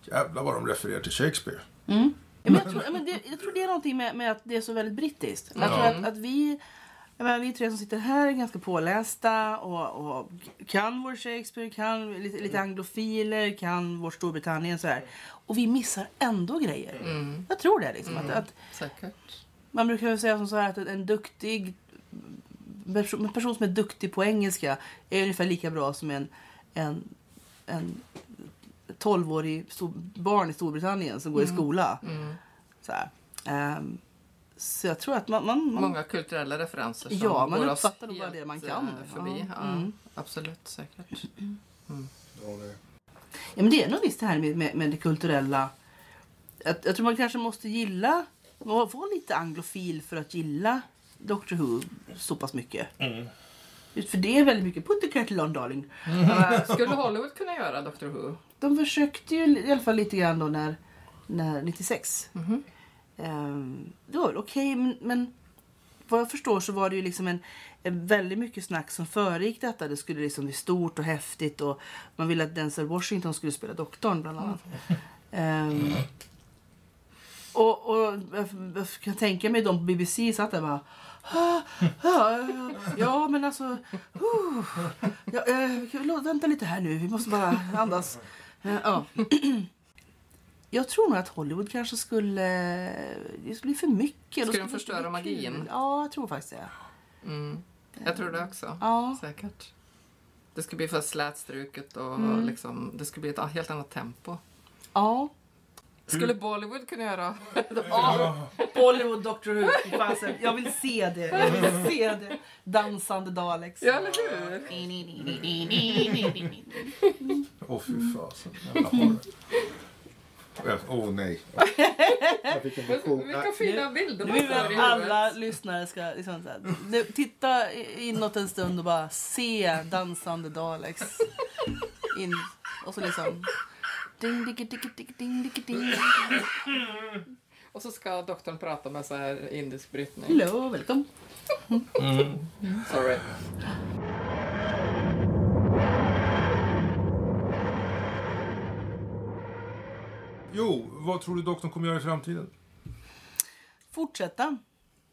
jävlar vad de refererar till Shakespeare. Mm. Ja, men jag, tror, men det, jag tror det är någonting med, med att det är så väldigt brittiskt. Jag tror Ja. att, att vi, jag menar, vi tre som sitter här är ganska pålästa och, och kan vår Shakespeare, kan lite, lite anglofiler, kan vårt Storbritannien så här. Och vi missar ändå grejer. Mm. Jag tror det liksom. Att, att Säkert. Man brukar väl säga som så här att en duktig en person som är duktig på engelska är ungefär lika bra som en, en, en 12-årig stor, barn i Storbritannien som går i skola. Mm. Så, här. Så jag tror att man... man, man Många kulturella referenser som Ja, man går oss bara helt, det man eh, kan. Förbi. Ja. Ja, Mm. Absolut, säkert. Ja, det. ja, men det är nog visst det här med, med, med det kulturella. Jag, jag tror man kanske måste gilla, vara lite anglofil för att gilla Doctor Who så pass mycket. Just för det är väldigt mycket put the kettle on darling. Eh, [laughs] Skulle Hollywood kunna göra Doctor Who? De försökte ju i alla fall lite grann då när, när 96. Mhm. Ehm, det var väl okej, men, men vad jag förstår så var det ju liksom en, en väldigt mycket snack som föregick detta. Det skulle liksom bli stort och häftigt och man ville att Denzel Washington skulle spela doktorn bland annat. Um, och, och jag, jag kan tänka mig de på BBC satt där bara "Ah, Ja, ja, men alltså... Uh, ja, eh, vänta lite här nu, vi måste bara andas. Eh, ja. [clears throat] Jag tror nog att Hollywood kanske skulle... Det skulle bli för mycket. Skulle de förstöra magin? kul. Ja, jag tror faktiskt det. Mm. Jag tror det också. Ja. Säkert. Det skulle bli för slätstruket och Mm. liksom, det skulle bli ett helt annat tempo. Ja. Skulle Bollywood kunna göra? ja. Bollywood Doctor Who. Jag vill se det. Jag vill se det. Dansande Daleks. Ja, eller hur? Åh fy fasen. Åh oh, nej. Jag fick en vision. Vilka fina bilder vi får i alla lyssnare ska liksom så här, titta inåt en stund och bara se dansande Daleks. In, och så liksom... Ding, ding, ding, ding, ding, ding, ding. Och så ska doktorn prata med så här indisk brytning. Hello, welcome. Sorry. Jo, vad tror du doktorn kommer göra i framtiden? Fortsätta.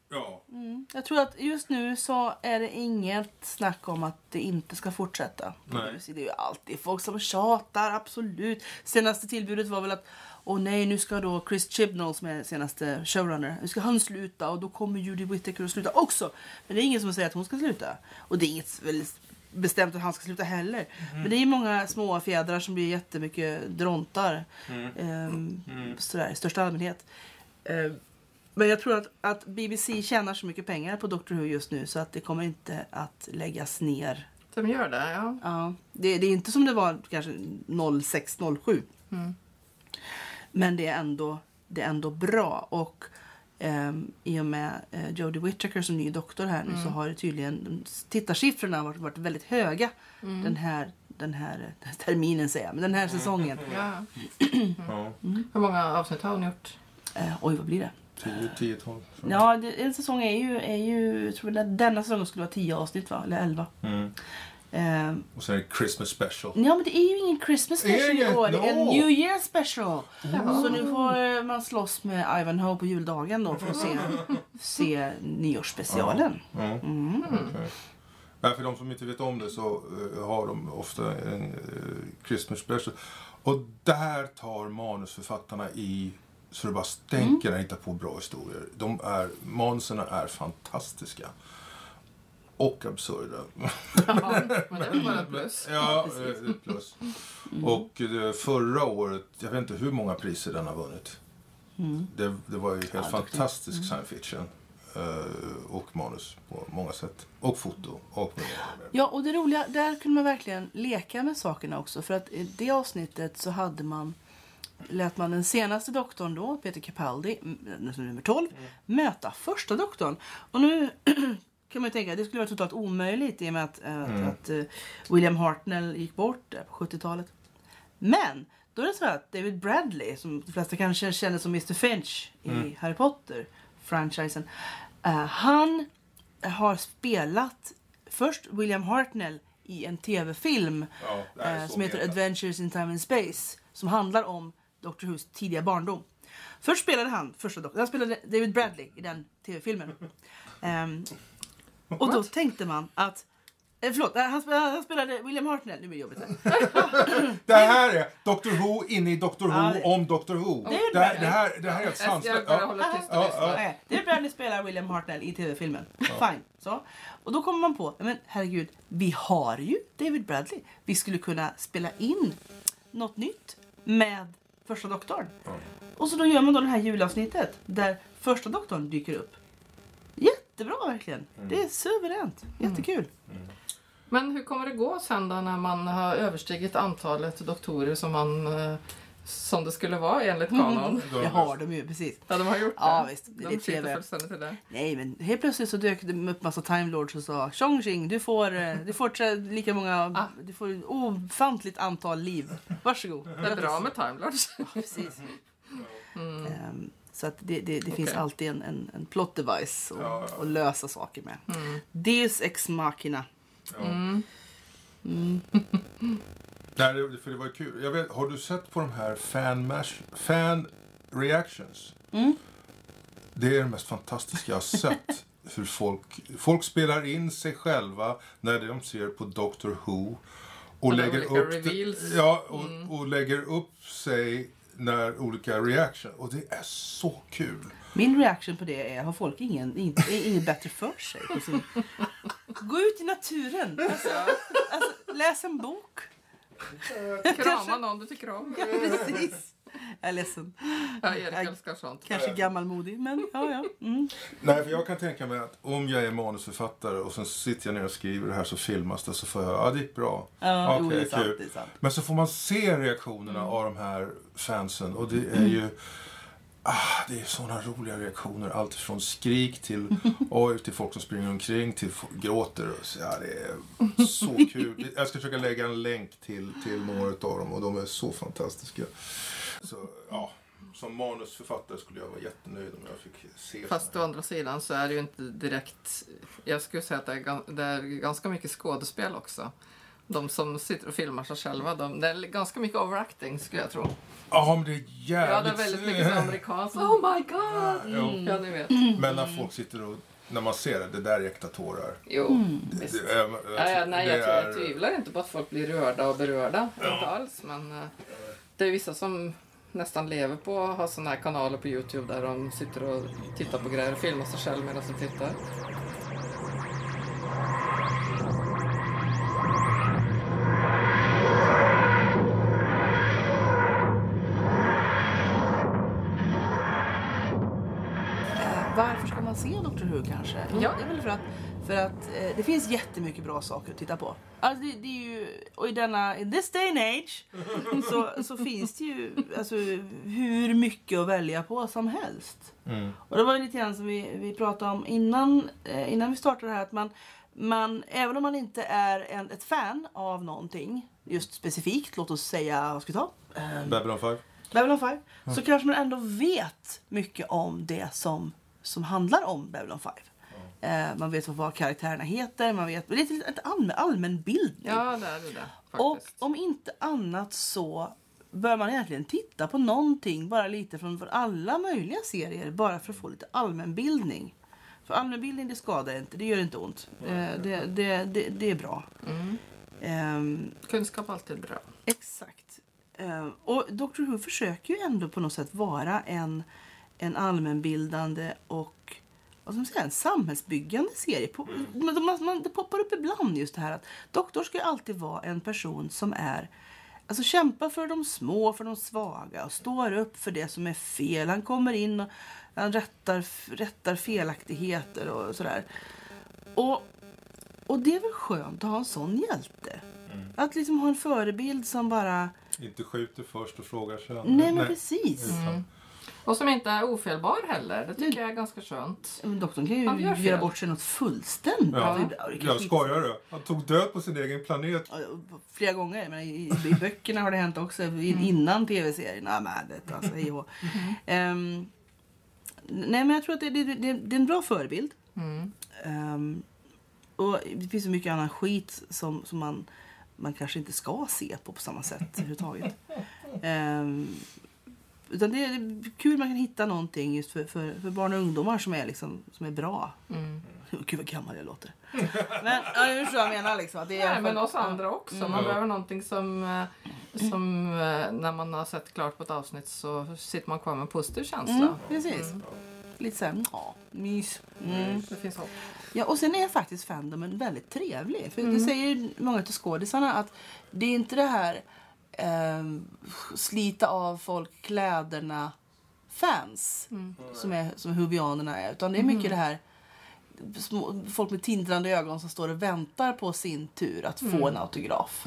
Ja. Jag tror att just nu så är det inget snack om att det inte ska fortsätta. Nej. Det är ju alltid folk som tjatar, absolut. Senaste tillbudet var väl att Åh nej, nu ska då Chris Chibnall som är senaste showrunner, nu ska han sluta och då kommer Judy Whittaker att sluta också. Men det är ingen som säger att hon ska sluta. Och det är inget väldigt bestämt att han ska sluta heller. Men det är ju många små fjädrar som blir jättemycket drontar. Ehm, Sådär i största allmänhet. Ehm, men jag tror att, att BBC tjänar så mycket pengar på Doctor Who just nu så att det kommer inte att läggas ner. De gör det, ja. Ja, det, det är inte som det var kanske 06-07. Men det är ändå, det är ändå bra. Och ehm, i och med eh, Jodie Whittaker som ny doktor här nu så har det tydligen tittarsiffrorna varit, varit väldigt höga den här den här eh, terminen säger jag, men den här säsongen. ja. ja. Hur många avsnitt har hon gjort? Eh, oj, vad blir det? 10, 10, 12. Ja, det, en säsong är ju, är ju jag tror att denna säsongen skulle vara 10 avsnitt va? Eller 11. Mm. Eh, Och sen är det Christmas special. ja, men det är ju ingen Christmas special i år. Det är en. New Year special. Så nu får eh, man slåss med Ivanhoe på juldagen då för att se, se nyårsspecialen. Ja. Mm. Okej. Nej, för de som inte vet om det så eh, har de ofta en uh, Christmas special. Och där tar manusförfattarna i så det bara stänker när de hittar på bra historier. De är, manuserna är fantastiska. Och absurda. [laughs] Ja, men det bara ett plus. Ja, eh, ett plus. Och eh, förra året, jag vet inte hur många priser den har vunnit. Det, det var ju helt Ja, fantastisk science fiction. eh, Och manus på många sätt. Och foto. Och. Ja, och det roliga, där kunde man verkligen leka med sakerna också. För att i det avsnittet så hade man lät man den senaste doktorn då, Peter Capaldi, nummer 12, möta första doktorn. Och nu [clears throat] kan man tänka det skulle vara totalt omöjligt i och med att, eh, att, att eh, William Hartnell gick bort på 70-talet. Men då är det så att David Bradley, som de flesta kanske känner som Mr Finch i Harry Potter-franchisen, eh, han har spelat först William Hartnell i en tv-film Ja, så som heter. Adventures in Time and Space som handlar om Dr. Whos tidiga barndom. Först spelade han första doktorn, han spelade David Bradley i den tv-filmen. [laughs] Ehm, och då tänkte man att Eh, förlåt, eh, han spelade, han spelade William Hartnell. Nu blir det jobbigt. här. [laughs] Det här är Doctor Who inne i Doctor Who Ja, det- om Doctor Who. Det är Det, här, det, här, det här är helt Jag, sanslöst. börjar Ja. hålla tyst och Ja, lyssna. ja. Okej, David Bradley spelar William Hartnell i tv-filmen. Fine. Så. Och då kommer man på, men herregud, vi har ju David Bradley. Vi skulle kunna spela in något nytt med första doktorn. Och så då gör man då det här julavsnittet där första doktorn dyker upp. Jättebra verkligen. Det är suveränt. Jättekul. Men hur kommer det gå sen då när man har överstigit antalet doktorer som man eh, som det skulle vara enligt kanon? [laughs] Det har de ju precis. Ja, de har gjort det. Ja, visst. Det är de skiter fullständigt i det. Nej, men helt plötsligt så dök det upp massa Time Lords och sa Chongqing, du får, eh, du får lika många, du får ett ofantligt antal liv. Varsågod. Det är bra med Time Lords. Precis. [laughs] Ehm, så att det, det, det finns Okej. alltid en, en, en plot device att Ja, ja. att lösa saker med. Deus ex machina. Mm. Nej, det- för det var kul. Jag vet, har du sett på de här fan, mash, fan reactions? Mm. Det är det mest fantastiska jag har sett. [laughs] Hur folk, folk spelar in sig själva när de ser på Doctor Who. Och Alla lägger upp det-. Mm. ja, och, och lägger upp sig när olika reaction. Och det är så kul. Min reaction på det är, har folk ingen, inte, är inget bättre för sig? sin- Gå ut i naturen. Alltså, alltså, läs en bok. Krama någon du tycker om. Ja, precis. Jag är ledsen. Ja, Erik älskar sånt. Kanske gammalmodig, men ja, ja. Mm. Nej, för jag kan tänka mig att om jag är manusförfattare och sen sitter jag ner och skriver det här så filmas det så får jag, ja det gick bra. Ja, jo, det är sant. kul. Det är sant. Men så får man se reaktionerna av de här fansen och det är ju Ah, det är såna roliga reaktioner. Allt från skrik till [laughs] oj, till folk som springer omkring till gråter. Och så, Ja, det är så kul. Jag ska försöka lägga en länk till, till några av dem och de är så fantastiska. Så, ja, som manusförfattare skulle jag vara jättenöjd om jag fick se Fast å andra sidan så är det ju inte direkt... Jag skulle säga att det är, det är ganska mycket skådespel också. De som sitter och filmar sig själva, de, det är ganska mycket overacting skulle jag tro. Ja, men det är jävligt... Ja, det är väldigt mycket amerikanskt. Oh my god! Jo. Ja, ni vet. Men när folk sitter och... När man ser det, det där är äkta tårar. Jo, Det, visst. det är, Ja, ja, nej, jag, jag tvivlar inte på att folk blir rörda och berörda. Inte alls. Men eh, det är vissa som nästan lever på att ha såna här kanaler på Youtube där de sitter och tittar på grejer och filmar sig själv medan de tittar. Eh, Varför ska man se Dr Who kanske? Ja. Det är väl för att, för att eh, det finns jättemycket bra saker att titta på. Alltså det, det är ju, och i denna, in this day and age, [laughs] så, så finns det ju alltså, hur mycket att välja på som helst. Mm. Och det var ju lite grann som vi, vi pratade om innan, eh, innan vi startade det här. Att man, man, även om man inte är en, ett fan av någonting, just specifikt, låt oss säga, vad ska vi ta? Eh, Babylon 5. Babylon 5. Så kanske man ändå vet mycket om det som, som handlar om Babylon 5. Eh, man vet vad, karaktärerna heter, man vet lite ett allmän, allmänbildning. Ja, det är det där, Och om inte annat så bör man egentligen titta på någonting, bara lite från alla möjliga serier, bara för att få lite allmänbildning. För allmänbildning det skadar inte, det gör inte ont. Eh, det, det, det, det är bra. Mm. Ehm, Kunskap är alltid bra. Exakt. Eh, och Doctor Who försöker ju ändå på något sätt vara en, en allmänbildande och vad ska man säga, en samhällsbyggande serie. Man, man, man, det poppar upp ibland just det här att Doktor ska ju alltid vara en person som är Alltså kämpar för de små, för de svaga och står upp för det som är fel. Han kommer in och han rättar, rättar felaktigheter och sådär. Och, och det är väl skönt att ha en sån hjälte. Att liksom ha en förebild som bara... Inte skjuter först och frågar sen. Nej, men precis. Utan- Och som inte är ofelbar heller. Det tycker jag är ganska skönt. Men Doktorn kan ju Han gör fel. göra bort sig något fullständigt. Ja. Det är- det kan Jag skojar du? Han tog död på sin egen planet. Ja, Flera gånger. Men i, i böckerna har det hänt också. i- Innan tv-serien. Ja, men det, alltså, hej och hå. Ehm, Nej, men jag tror att det, det, det, det är en bra förebild. Mm. Ehm, och det finns så mycket annan skit som, som man, man kanske inte ska se på på samma sätt överhuvudtaget. Ehm, utan det är kul man kan hitta någonting just för, för, för barn och ungdomar som är, liksom, som är bra. Mm. Gud vad gammal jag låter. Men ja, du förstår vad jag menar. Liksom, att det är Nej, men fall- oss andra också. Man Mm. behöver någonting som, eh, som eh, när man har sett klart på ett avsnitt så sitter man kvar med en positiv känsla. Mm, precis. Lite såhär, ja, mys. Mm. Det finns hopp. Ja, och sen är faktiskt fandomen väldigt trevlig. För Mm. det säger många av skådisarna att det är inte det här eh, slita av folk kläderna fans Mm. som, är, som huvianerna är. Utan det är mycket det här små, folk med tindrande ögon som står och väntar på sin tur att få Mm. en autograf.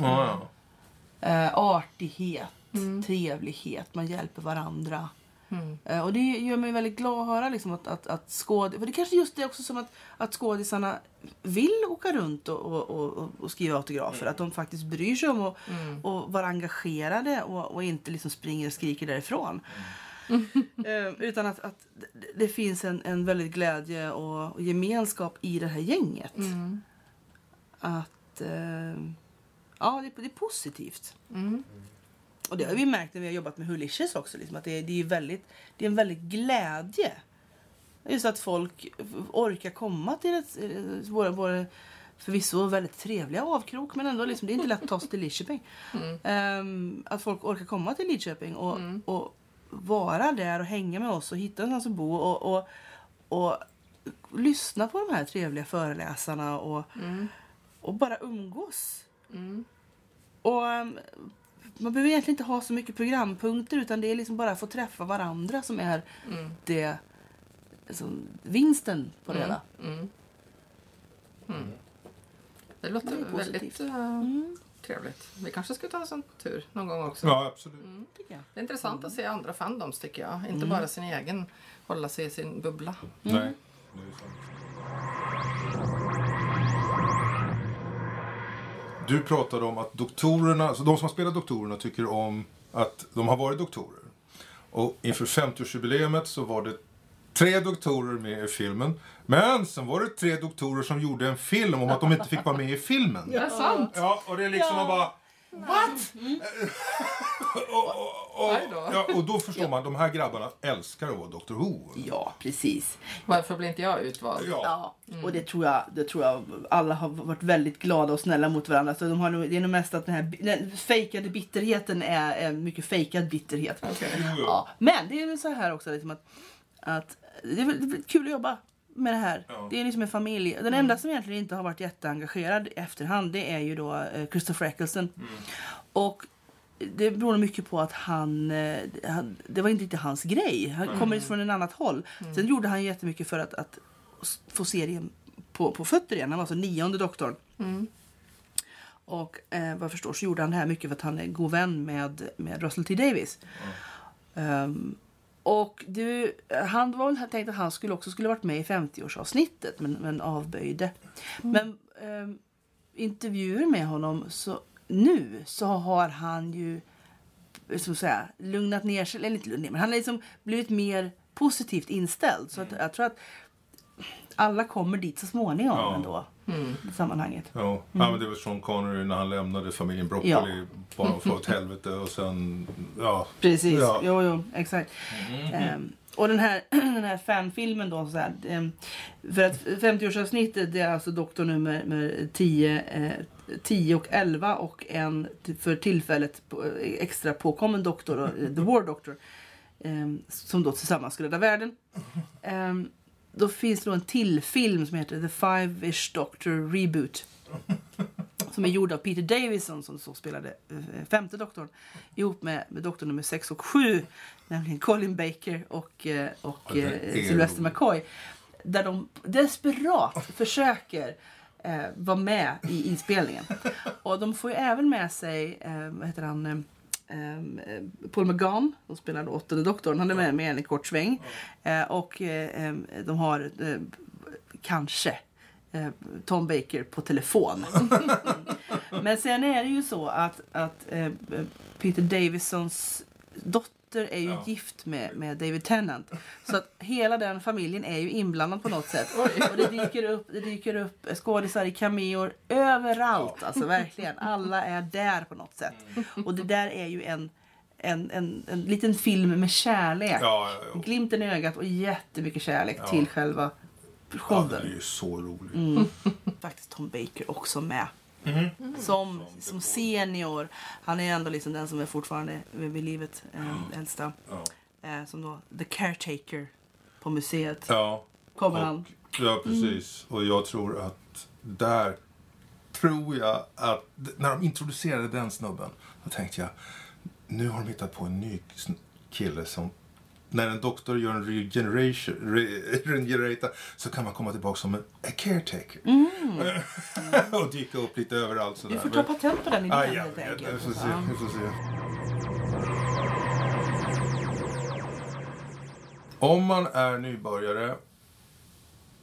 Eh, artighet, Mm. trevlighet, man hjälper varandra. Mm. Eh, och det gör mig väldigt glad att höra liksom att, att, att skåd... För det kanske just det också som att, att skådisarna vill åka runt och, och, och, och skriva autografer. Att de faktiskt bryr sig om att Mm. och vara engagerade och, och inte liksom springer och skriker därifrån. [laughs] Eh, utan att, att det- finns en, en väldigt glädje och, och gemenskap i det här gänget. Mm. Att... Eh, ja, det, det är positivt. Och det har vi märkt när vi har jobbat med Hulicious också. Liksom, att det, är- det, är väldigt, det är en väldigt glädje. Just att folk orkar komma till ett, eh, våra, våra förvisso väldigt trevliga avkrok men ändå liksom, det är inte lätt att ta sig till Lidköping. Mm. Ehm, att folk orkar komma till Lidköping och, Mm. och vara där och hänga med oss och hitta någonstans att bo och, och, och lyssna på de här trevliga föreläsarna och, Mm. och bara umgås. Mm. Och um, man behöver egentligen inte ha så mycket programpunkter utan det är liksom bara att få träffa varandra som är Mm. det som, vinsten på det Mm. hela. Mm. Mm. Det låter Det väldigt Mm, trevligt. Vi kanske ska ta en tur någon gång också. Ja, absolut. Mm. Det är intressant att se andra fandoms tycker jag. Inte Mm. bara sin egen, hålla sig i sin bubbla. Nej. Du pratade om att doktorerna, så de som har spelat doktorerna tycker om att de har varit doktorer. Och inför 50-årsjubileumet så var det tre doktorer med i filmen. Men sen var det tre doktorer som gjorde en film om att de inte fick vara med i filmen. Det är sant! Ja, och det är liksom Ja. bara... What? [laughs] och, och, och, då. ja, och då förstår man, de här grabbarna älskar att vara Dr Who. Ja, precis. Varför blir inte jag utvald? Ja. Ja, och det tror, jag, det tror jag alla har varit väldigt glada och snälla mot varandra. Så de har nog, det är nog mest att den här den fejkade bitterheten är, är mycket fejkad bitterhet. Jo. Ja, men det är väl så här också liksom att, att det, är väl, det är väl kul att jobba med det här. Ja. Det är liksom en familj. Den enda som egentligen inte har varit jätteengagerad i efterhand det är ju då eh, Christopher Eccleston. Och det beror mycket på att han, eh, han, det var inte riktigt hans grej. Han kommer från en annat håll. Sen gjorde han jättemycket för att, att få serien på, på fötter igen. Han var alltså nionde doktorn. Mm. Och eh, vad jag förstår så gjorde han det här mycket för att han är god vän med, med Russell T Davis. Ehm, och du, han var väl tänkt att han skulle också skulle varit med i 50-årsavsnittet men, men avböjde. Men ehm, intervjuer med honom så nu så har han ju så att säga, lugnat ner sig, eller inte lugnat ner, men han har liksom blivit mer positivt inställd. Så att, jag tror att alla kommer dit så småningom Ja. ändå Mm. i sammanhanget. Ja, ja men det var Sean Connery när han lämnade familjen Broccoli Ja. bara för [laughs] åt helvete och sen, ja. Precis, Ja. jo, jo, exakt. Ehm, och den här, [clears throat] den här fanfilmen då, så här, ehm, för att 50-årsavsnittet det är alltså doktor nummer, nummer 10, eh, 10 och 11 och en för tillfället på- extra påkommen doktor, och, eh, The War Doctor, ehm, som då tillsammans ska rädda världen. [laughs] Då finns det då en till film som heter The Five-ish Doctor Reboot. Som är gjord av Peter Davison som så spelade eh, femte doktorn ihop med, med doktor nummer 6 och 7, nämligen Colin Baker och, eh, och Ja, eh, Sylvester. McCoy. Där de desperat försöker eh, vara med i inspelningen. Och de får ju även med sig, eh, vad heter han, eh, eh, Paul McGann, som spelar då åttonde doktorn. Han är med med en kort sväng. Eh, och eh, eh, de har kanske Tom Baker på telefon. [laughs] Men sen är det ju så att, att Peter Davisons dotter är ju Ja. gift med, med David Tennant. Så att hela den familjen är ju inblandad på något sätt. Och det dyker upp, det dyker upp skådisar i cameor överallt. Alltså verkligen. Alla är där på något sätt. Och det där är ju en, en, en, en liten film med kärlek. Ja, ja, ja. Glimten i ögat och jättemycket kärlek Ja. till själva ja det showen. är ju så roligt. Mm. [laughs] Faktiskt Tom Baker också med. Mhm. Som, som senior. Han är ändå liksom den som är fortfarande vid livet, eh, äldsta. Eh, som då the caretaker på museet. Ja, Kommer han. och, ja, precis. Och jag tror att där tror jag att när de introducerade den snubben, då tänkte jag nu har de hittat på en ny kille som när en doktor gör en regeneration, re, regenerata så kan man komma tillbaka som en caretaker. [laughs] och dyka upp lite överallt sådär. Vi får ta patent på den idén Ah, ja, helt ja, enkelt. vi får se. Ja. Vi får se. Om man är nybörjare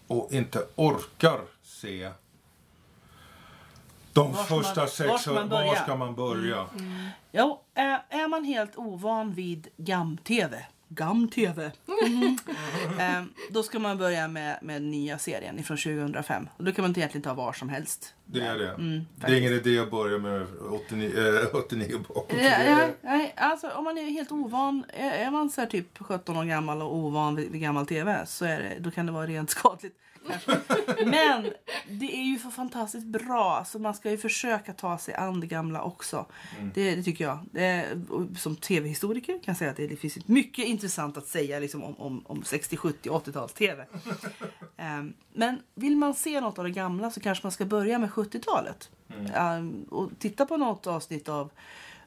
och inte orkar se de Var ska man- första var sex... ska man börja? ska man börja? Ja, är, är man helt ovan vid gam-tv, gam-tv, mm. eh, då ska man börja med, med nya serien från 2005. Och då kan man inte egentligen ta var som helst. Det är det. Mm, det är ingen idé att börja med 89, äh, 89 bakåt. Ja, nej, alltså om man är helt ovan, är, är man så typ 17 år gammal och ovan vid, vid gammal tv så är det, då kan det vara rent skadligt. Kanske. Men det är ju för fantastiskt bra så man ska ju försöka ta sig an det gamla också. Det, det tycker jag. Det som tv-historiker kan jag säga att det, det finns mycket intressant att säga liksom, om, om, om 60, 70, 80-tals tv. Ehm, men vill man se något av det gamla så kanske man ska börja med 70-talet. Ehm, och titta på något avsnitt av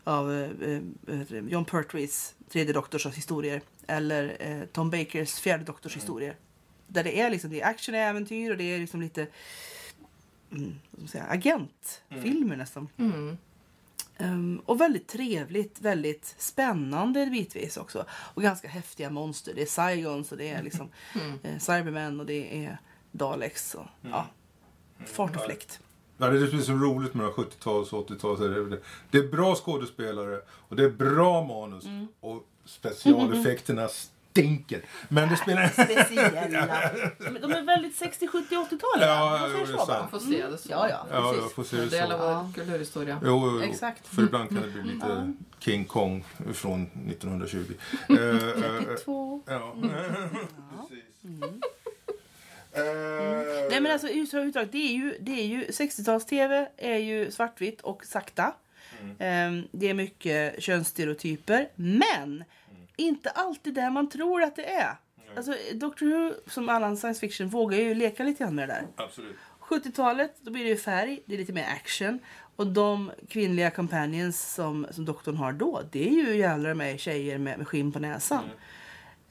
av eh, eh, John Pertwees tredje doktors historier. Eller eh, Tom Bakers fjärde doktors historier. Där det är liksom det är actionäventyr och det är liksom lite mm, säga, agentfilmer nästan. Mm. Ehm, och väldigt trevligt, väldigt spännande bitvis också. Och ganska häftiga monster. Det är Saigons och det är liksom [laughs] Mm. eh, Cybermen och det är Daleks. Och, ja, fart och fläkt. Ja, det är det som är roligt med 70-tals och 80-tals. Det, är- det är bra skådespelare och det är bra manus. Mm. Och specialeffekterna [laughs] stinker. Men det spelar... [laughs] Speciella. De, de är väldigt 60, 70, 80-tal. Ja, jo, det är sant. får se det så. Ja, ja. Ja, Precis. jag får se det gäller så. vår Ja. kulturhistoria. Jo, jo, jo. Exakt. För ibland kan det bli lite King Kong från 1920. [laughs] Eh, eh, eh, [laughs] 32. ja, precis. Eh, Nej men alltså överhuvudtaget, det är ju, det är ju 60-tals-tv är ju svartvitt och sakta. Ehm, det är mycket könsstereotyper, men inte alltid det man tror att det är. Alltså Doctor Who, som annan science fiction, vågar ju leka lite grann med det där. Absolut. 70-talet, då blir det ju färg, det är lite mer action. Och de kvinnliga companions som, som doktorn har då, det är ju jävlar med tjejer med, med skinn på näsan.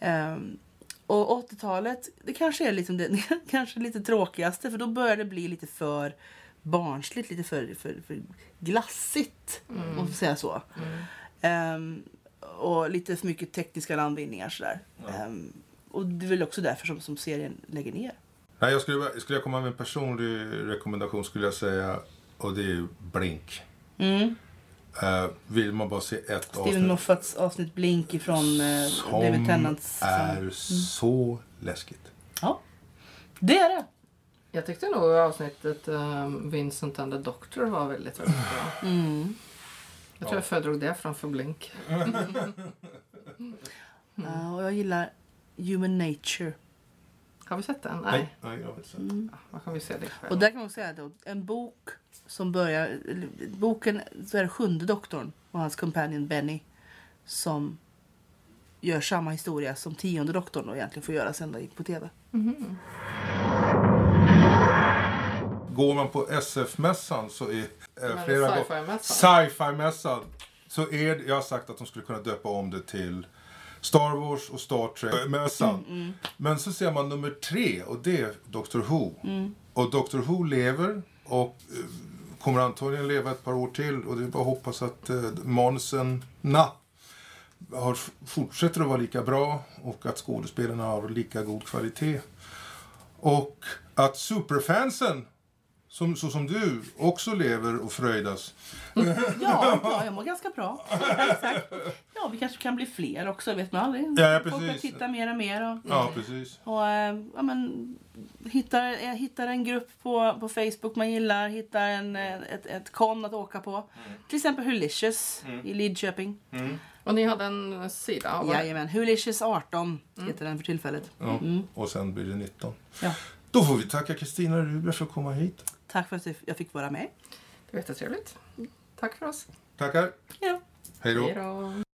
Ehm, och 80-talet, det kanske är liksom det, [laughs] kanske lite tråkigaste för då börjar det bli lite för barnsligt, lite för, för, för glassigt. Om man får säga så. Ehm, och lite för mycket tekniska landvinningar sådär. Ehm, och det är väl också därför som, som serien lägger ner. Nej, jag skulle, skulle jag komma med en personlig rekommendation skulle jag säga, och det är ju Blink. Mm. Eh, vill man bara se ett Steven avsnitt Moffats avsnitt Blink ifrån David som Tennants. är så läskigt. Ja, det är det. Jag tyckte nog avsnittet um, Vincent and the Doctor var väldigt, väldigt bra. Mm. Jag tror Ja. jag föredrog det framför Blink. [laughs] Ja, och jag gillar Human Nature. Har vi sett den? Nej. Nej, nej jag vet inte. Ja, Då kan vi se det själv. Och där kan man säga att en bok som börjar... Boken så är det sjunde doktorn och hans companion Benny som gör samma historia som tionde doktorn och egentligen får göra sen då på tv. Går man på SF-mässan så är eh, flera sci-fi-mässan? Sci-fi-mässan. Så är jag har sagt att de skulle kunna döpa om det till Star Wars och Star Trek-mässan. Men så ser man nummer tre och det är Doctor Who. Och Doctor Who lever och eh, kommer antagligen leva ett par år till och det är bara att hoppas att eh, manusen na, har, fortsätter att vara lika bra och att skådespelarna har lika god kvalitet. Och att superfansen, som, så som du, också lever och fröjdas. Ja, ja, jag mår ganska bra. Exakt. Ja, vi kanske kan bli fler också, vet man aldrig. Ja, Folk börjar precis. titta mer och mer. Och, Ja, precis. Och eh, ja, men, hittar, eh, hittar en grupp på, på Facebook man gillar, hittar en, eh, ett, ett kon att åka på. Till exempel Hulicious i Lidköping. Och ni hade en sida? var? Jajamän, Hulicious 18 heter den för tillfället. Ja. Och sen blir det 19. Ja. Då får vi tacka Kristina Rubler för att komma hit. Tack för att jag fick vara med. Det var jättetrevligt. Tack för oss. Tackar. Ja. Hej då. Hej då.